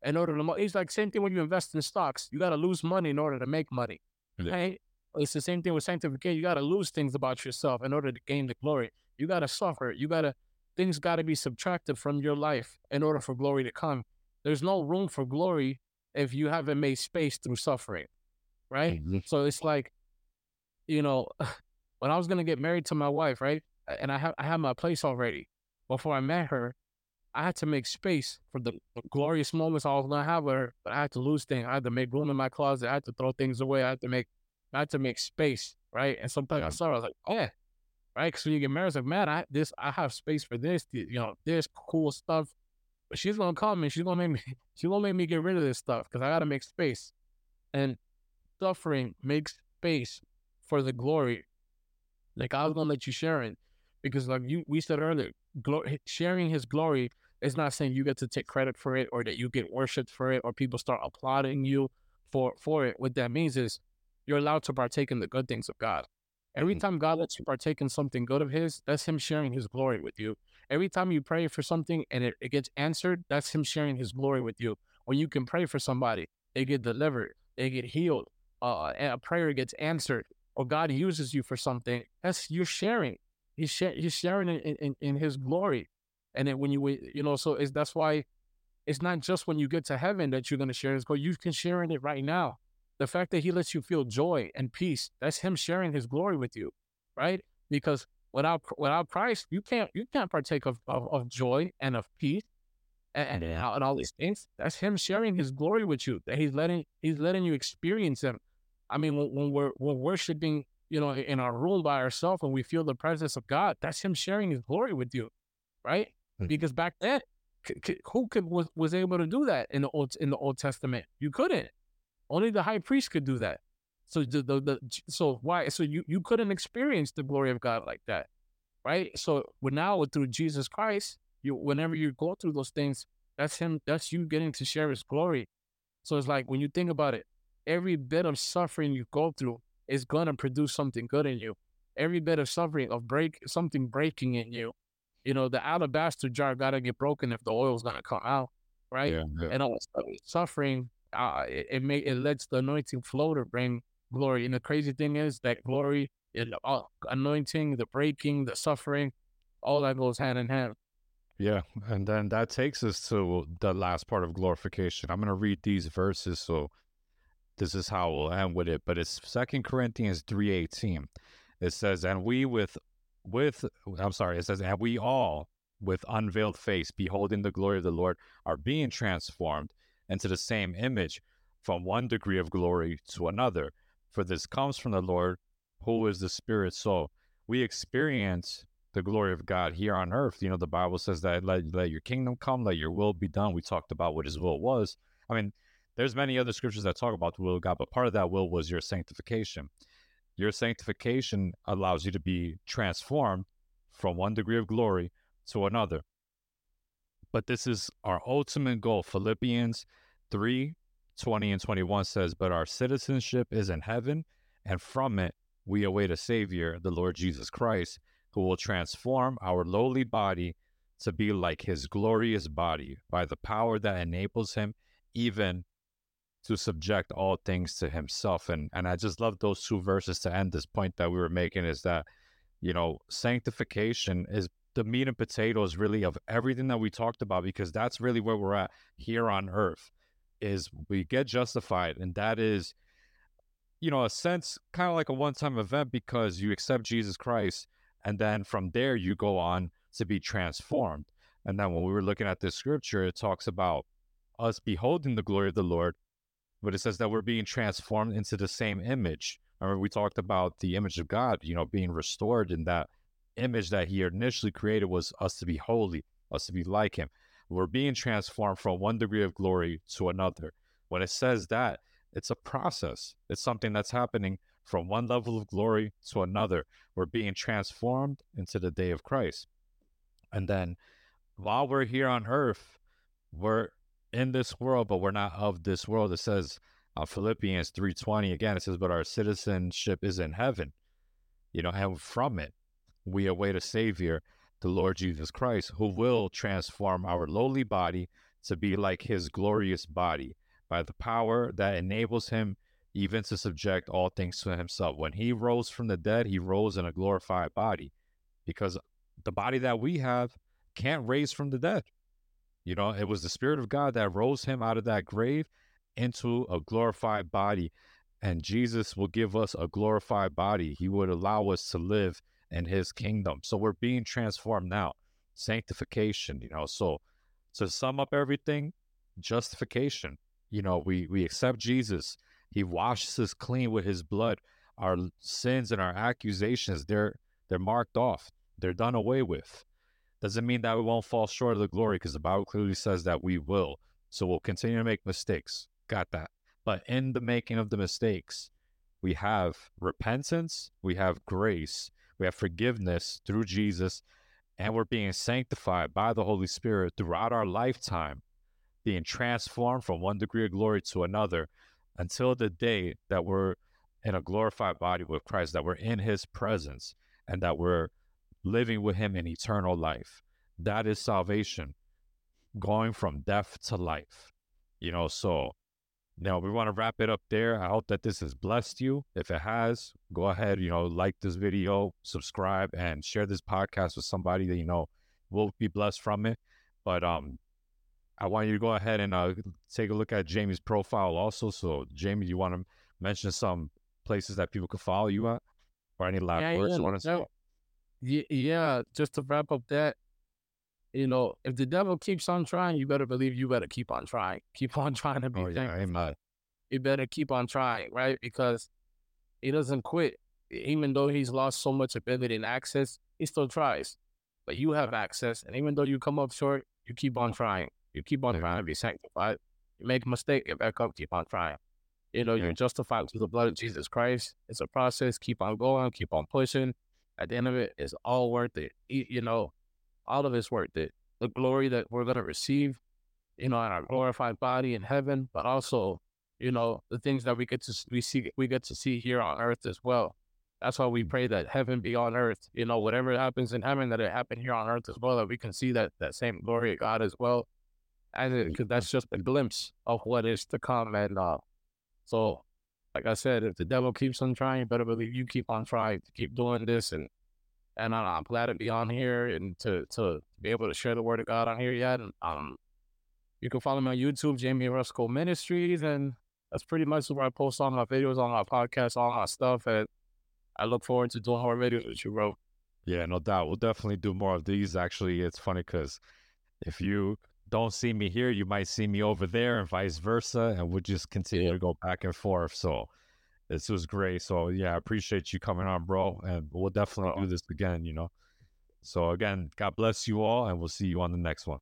in order to. It's like same thing when you invest in stocks. You got to lose money in order to make money, Yeah. right? It's the same thing with sanctification. You got to lose things about yourself in order to gain the glory. You got to suffer. You got to things got to be subtracted from your life in order for glory to come. There's no room for glory if you haven't made space through suffering, right? Mhm. So it's like, you know, <laughs> when I was gonna get married to my wife, right, and I have I had my place already. Before I met her, I had to make space for the, the glorious moments I was gonna have with her. But I had to lose things. I had to make room in my closet. I had to throw things away. I had to make I had to make space, right? And sometimes I saw, her, I was like, oh, yeah, right? Because when you get married, it's like, man, I this I have space for this, you know, this cool stuff. But she's gonna come and she's gonna make me <laughs> she's gonna make me get rid of this stuff because I gotta make space. And suffering makes space for the glory. Like I was gonna let you share it because, like you we said earlier, glo- sharing His glory is not saying you get to take credit for it or that you get worshipped for it or people start applauding you for for it. What that means is you're allowed to partake in the good things of God. Every Mhm. time God lets you partake in something good of His, that's Him sharing His glory with you. Every time you pray for something and it, it gets answered, that's Him sharing His glory with you. When you can pray for somebody, they get delivered, they get healed, uh, a prayer gets answered, or God uses you for something, that's you're sharing. He's, share, he's sharing in, in, in His glory. And then when you, you know, so it's, that's why it's not just when you get to heaven that you're going to share His glory. You can share in it right now. The fact that He lets you feel joy and peace, that's Him sharing His glory with you, right? Because without without Christ, you can't you can't partake of, of, of joy and of peace and, and, and all these things. That's him sharing his glory with you. That he's letting he's letting you experience him. I mean, when, when we're we're worshiping, you know, in our room by ourselves and we feel the presence of God, that's him sharing his glory with you, right? Mhm. Because back then, c- c- who could was, was able to do that in the old in the Old Testament? You couldn't. Only the high priest could do that. So the, the, the so why so you you couldn't experience the glory of God like that, right? So now through Jesus Christ, you whenever you go through those things, that's him. That's you getting to share His glory. So it's like when you think about it, every bit of suffering you go through is gonna produce something good in you. Every bit of suffering of break something breaking in you. You know, the alabaster jar gotta get broken if the oil's gonna come out, right? Yeah, yeah. and all. Suffering, uh, it, it may it lets the anointing flow to bring glory. And the crazy thing is that glory, the uh, anointing, the breaking, the suffering, all that goes hand in hand. Yeah, and then that takes us to the last part of glorification. I'm going to read these verses, so this is how we'll end with it. But it's Second Corinthians three eighteen. It says, "And we with with I'm sorry, it says, and we all with unveiled face, beholding the glory of the Lord, are being transformed into the same image, from one degree of glory to another. For this comes from the Lord, who is the Spirit. So we experience the glory of God here on earth. You know, the Bible says that let, let your kingdom come, let your will be done. We talked about what his will was. I mean, there's many other scriptures that talk about the will of God, but part of that will was your sanctification. Your sanctification allows you to be transformed from one degree of glory to another. But this is our ultimate goal. Philippians 3 20 and 21 says, But our citizenship is in heaven, and from it we await a Savior, the Lord Jesus Christ, who will transform our lowly body to be like his glorious body by the power that enables him even to subject all things to himself. And and I just love those two verses to end this point that we were making is that, you know, sanctification is the meat and potatoes really of everything that we talked about because that's really where we're at here on earth is we get justified and that is you know a sense kind of like a one-time event because you accept jesus christ and then from there you go on to be transformed. And then when we were looking at this scripture, it talks about us beholding the glory of the Lord, but it says that we're being transformed into the same image. I Remember, we talked about the image of God, you know, being restored in that image that He initially created was us to be holy, us to be like Him. We're being transformed from one degree of glory to another. When it says that, it's a process. It's something that's happening from one level of glory to another. We're being transformed into the day of Christ. And then while we're here on earth, we're in this world, but we're not of this world. It says uh, Philippians 3.20 again, it says, but our citizenship is in heaven. You know, and from it, we await a savior, the Lord Jesus Christ, who will transform our lowly body to be like his glorious body by the power that enables him even to subject all things to himself. When he rose from the dead, he rose in a glorified body because the body that we have can't raise from the dead. You know, it was the Spirit of God that rose him out of that grave into a glorified body. And Jesus will give us a glorified body. He would allow us to live in his kingdom. So we're being transformed now. Sanctification, you know. So to sum up everything, justification. You know, we we accept Jesus. He washes us clean with his blood. Our sins and our accusations, they're they're marked off. They're done away with. Doesn't mean that we won't fall short of the glory because the Bible clearly says that we will. So we'll continue to make mistakes. Got that. But in the making of the mistakes, we have repentance, we have grace, we have forgiveness through Jesus, and we're being sanctified by the Holy Spirit throughout our lifetime, being transformed from one degree of glory to another until the day that we're in a glorified body with Christ, that we're in his presence, and that we're living with him in eternal life. That is salvation, going from death to life. You know, so now we want to wrap it up there. I hope that this has blessed you. If it has, go ahead, you know, like this video, subscribe, and share this podcast with somebody that you know will be blessed from it. But um, I want you to go ahead and uh, take a look at Jaime's profile also. So, Jaime, you want to mention some places that people can follow you at, or any last Yeah, words yeah, you want to say? no. Ye- yeah, just to wrap up that, you know, if the devil keeps on trying, you better believe you better keep on trying. <laughs> Keep on trying to be Oh yeah, thankful. amen. You better keep on trying, right? Because he doesn't quit. Even though he's lost so much ability and access, he still tries. But you have access, and even though you come up short, you keep on trying. You keep on Yeah. trying to be sanctified. You make a mistake, get back up, keep on trying. You know, Yeah. you're justified through the blood of Jesus Christ. It's a process. Keep on going, keep on pushing. At the end of it, it's all worth it. You know, all of it's worth it. The glory that we're gonna receive, you know, in our glorified body in heaven, but also, you know, the things that we get to we see we get to see here on earth as well. That's why we pray that heaven be on earth. You know, whatever happens in heaven, that it happen here on earth as well. That we can see that that same glory of God as well. And because that's just a glimpse of what is to come. And uh, so, like I said, if the devil keeps on trying, better believe you keep on trying to keep doing this. And and I- I'm glad to be on here and to to be able to share the word of God on here yet. And um, you can follow me on YouTube, Jaime Orozco Ministries, and that's pretty much where I post all my videos, all my podcasts, all my stuff. And I look forward to doing more videos with you, bro. Yeah, no doubt. We'll definitely do more of these. Actually, it's funny because if you don't see me here, you might see me over there, and vice versa, and we'll just continue Yeah. to go back and forth. So this was great. So yeah, I appreciate you coming on, bro, and we'll definitely Uh-oh. do this again. You know. So again, God bless you all, and we'll see you on the next one.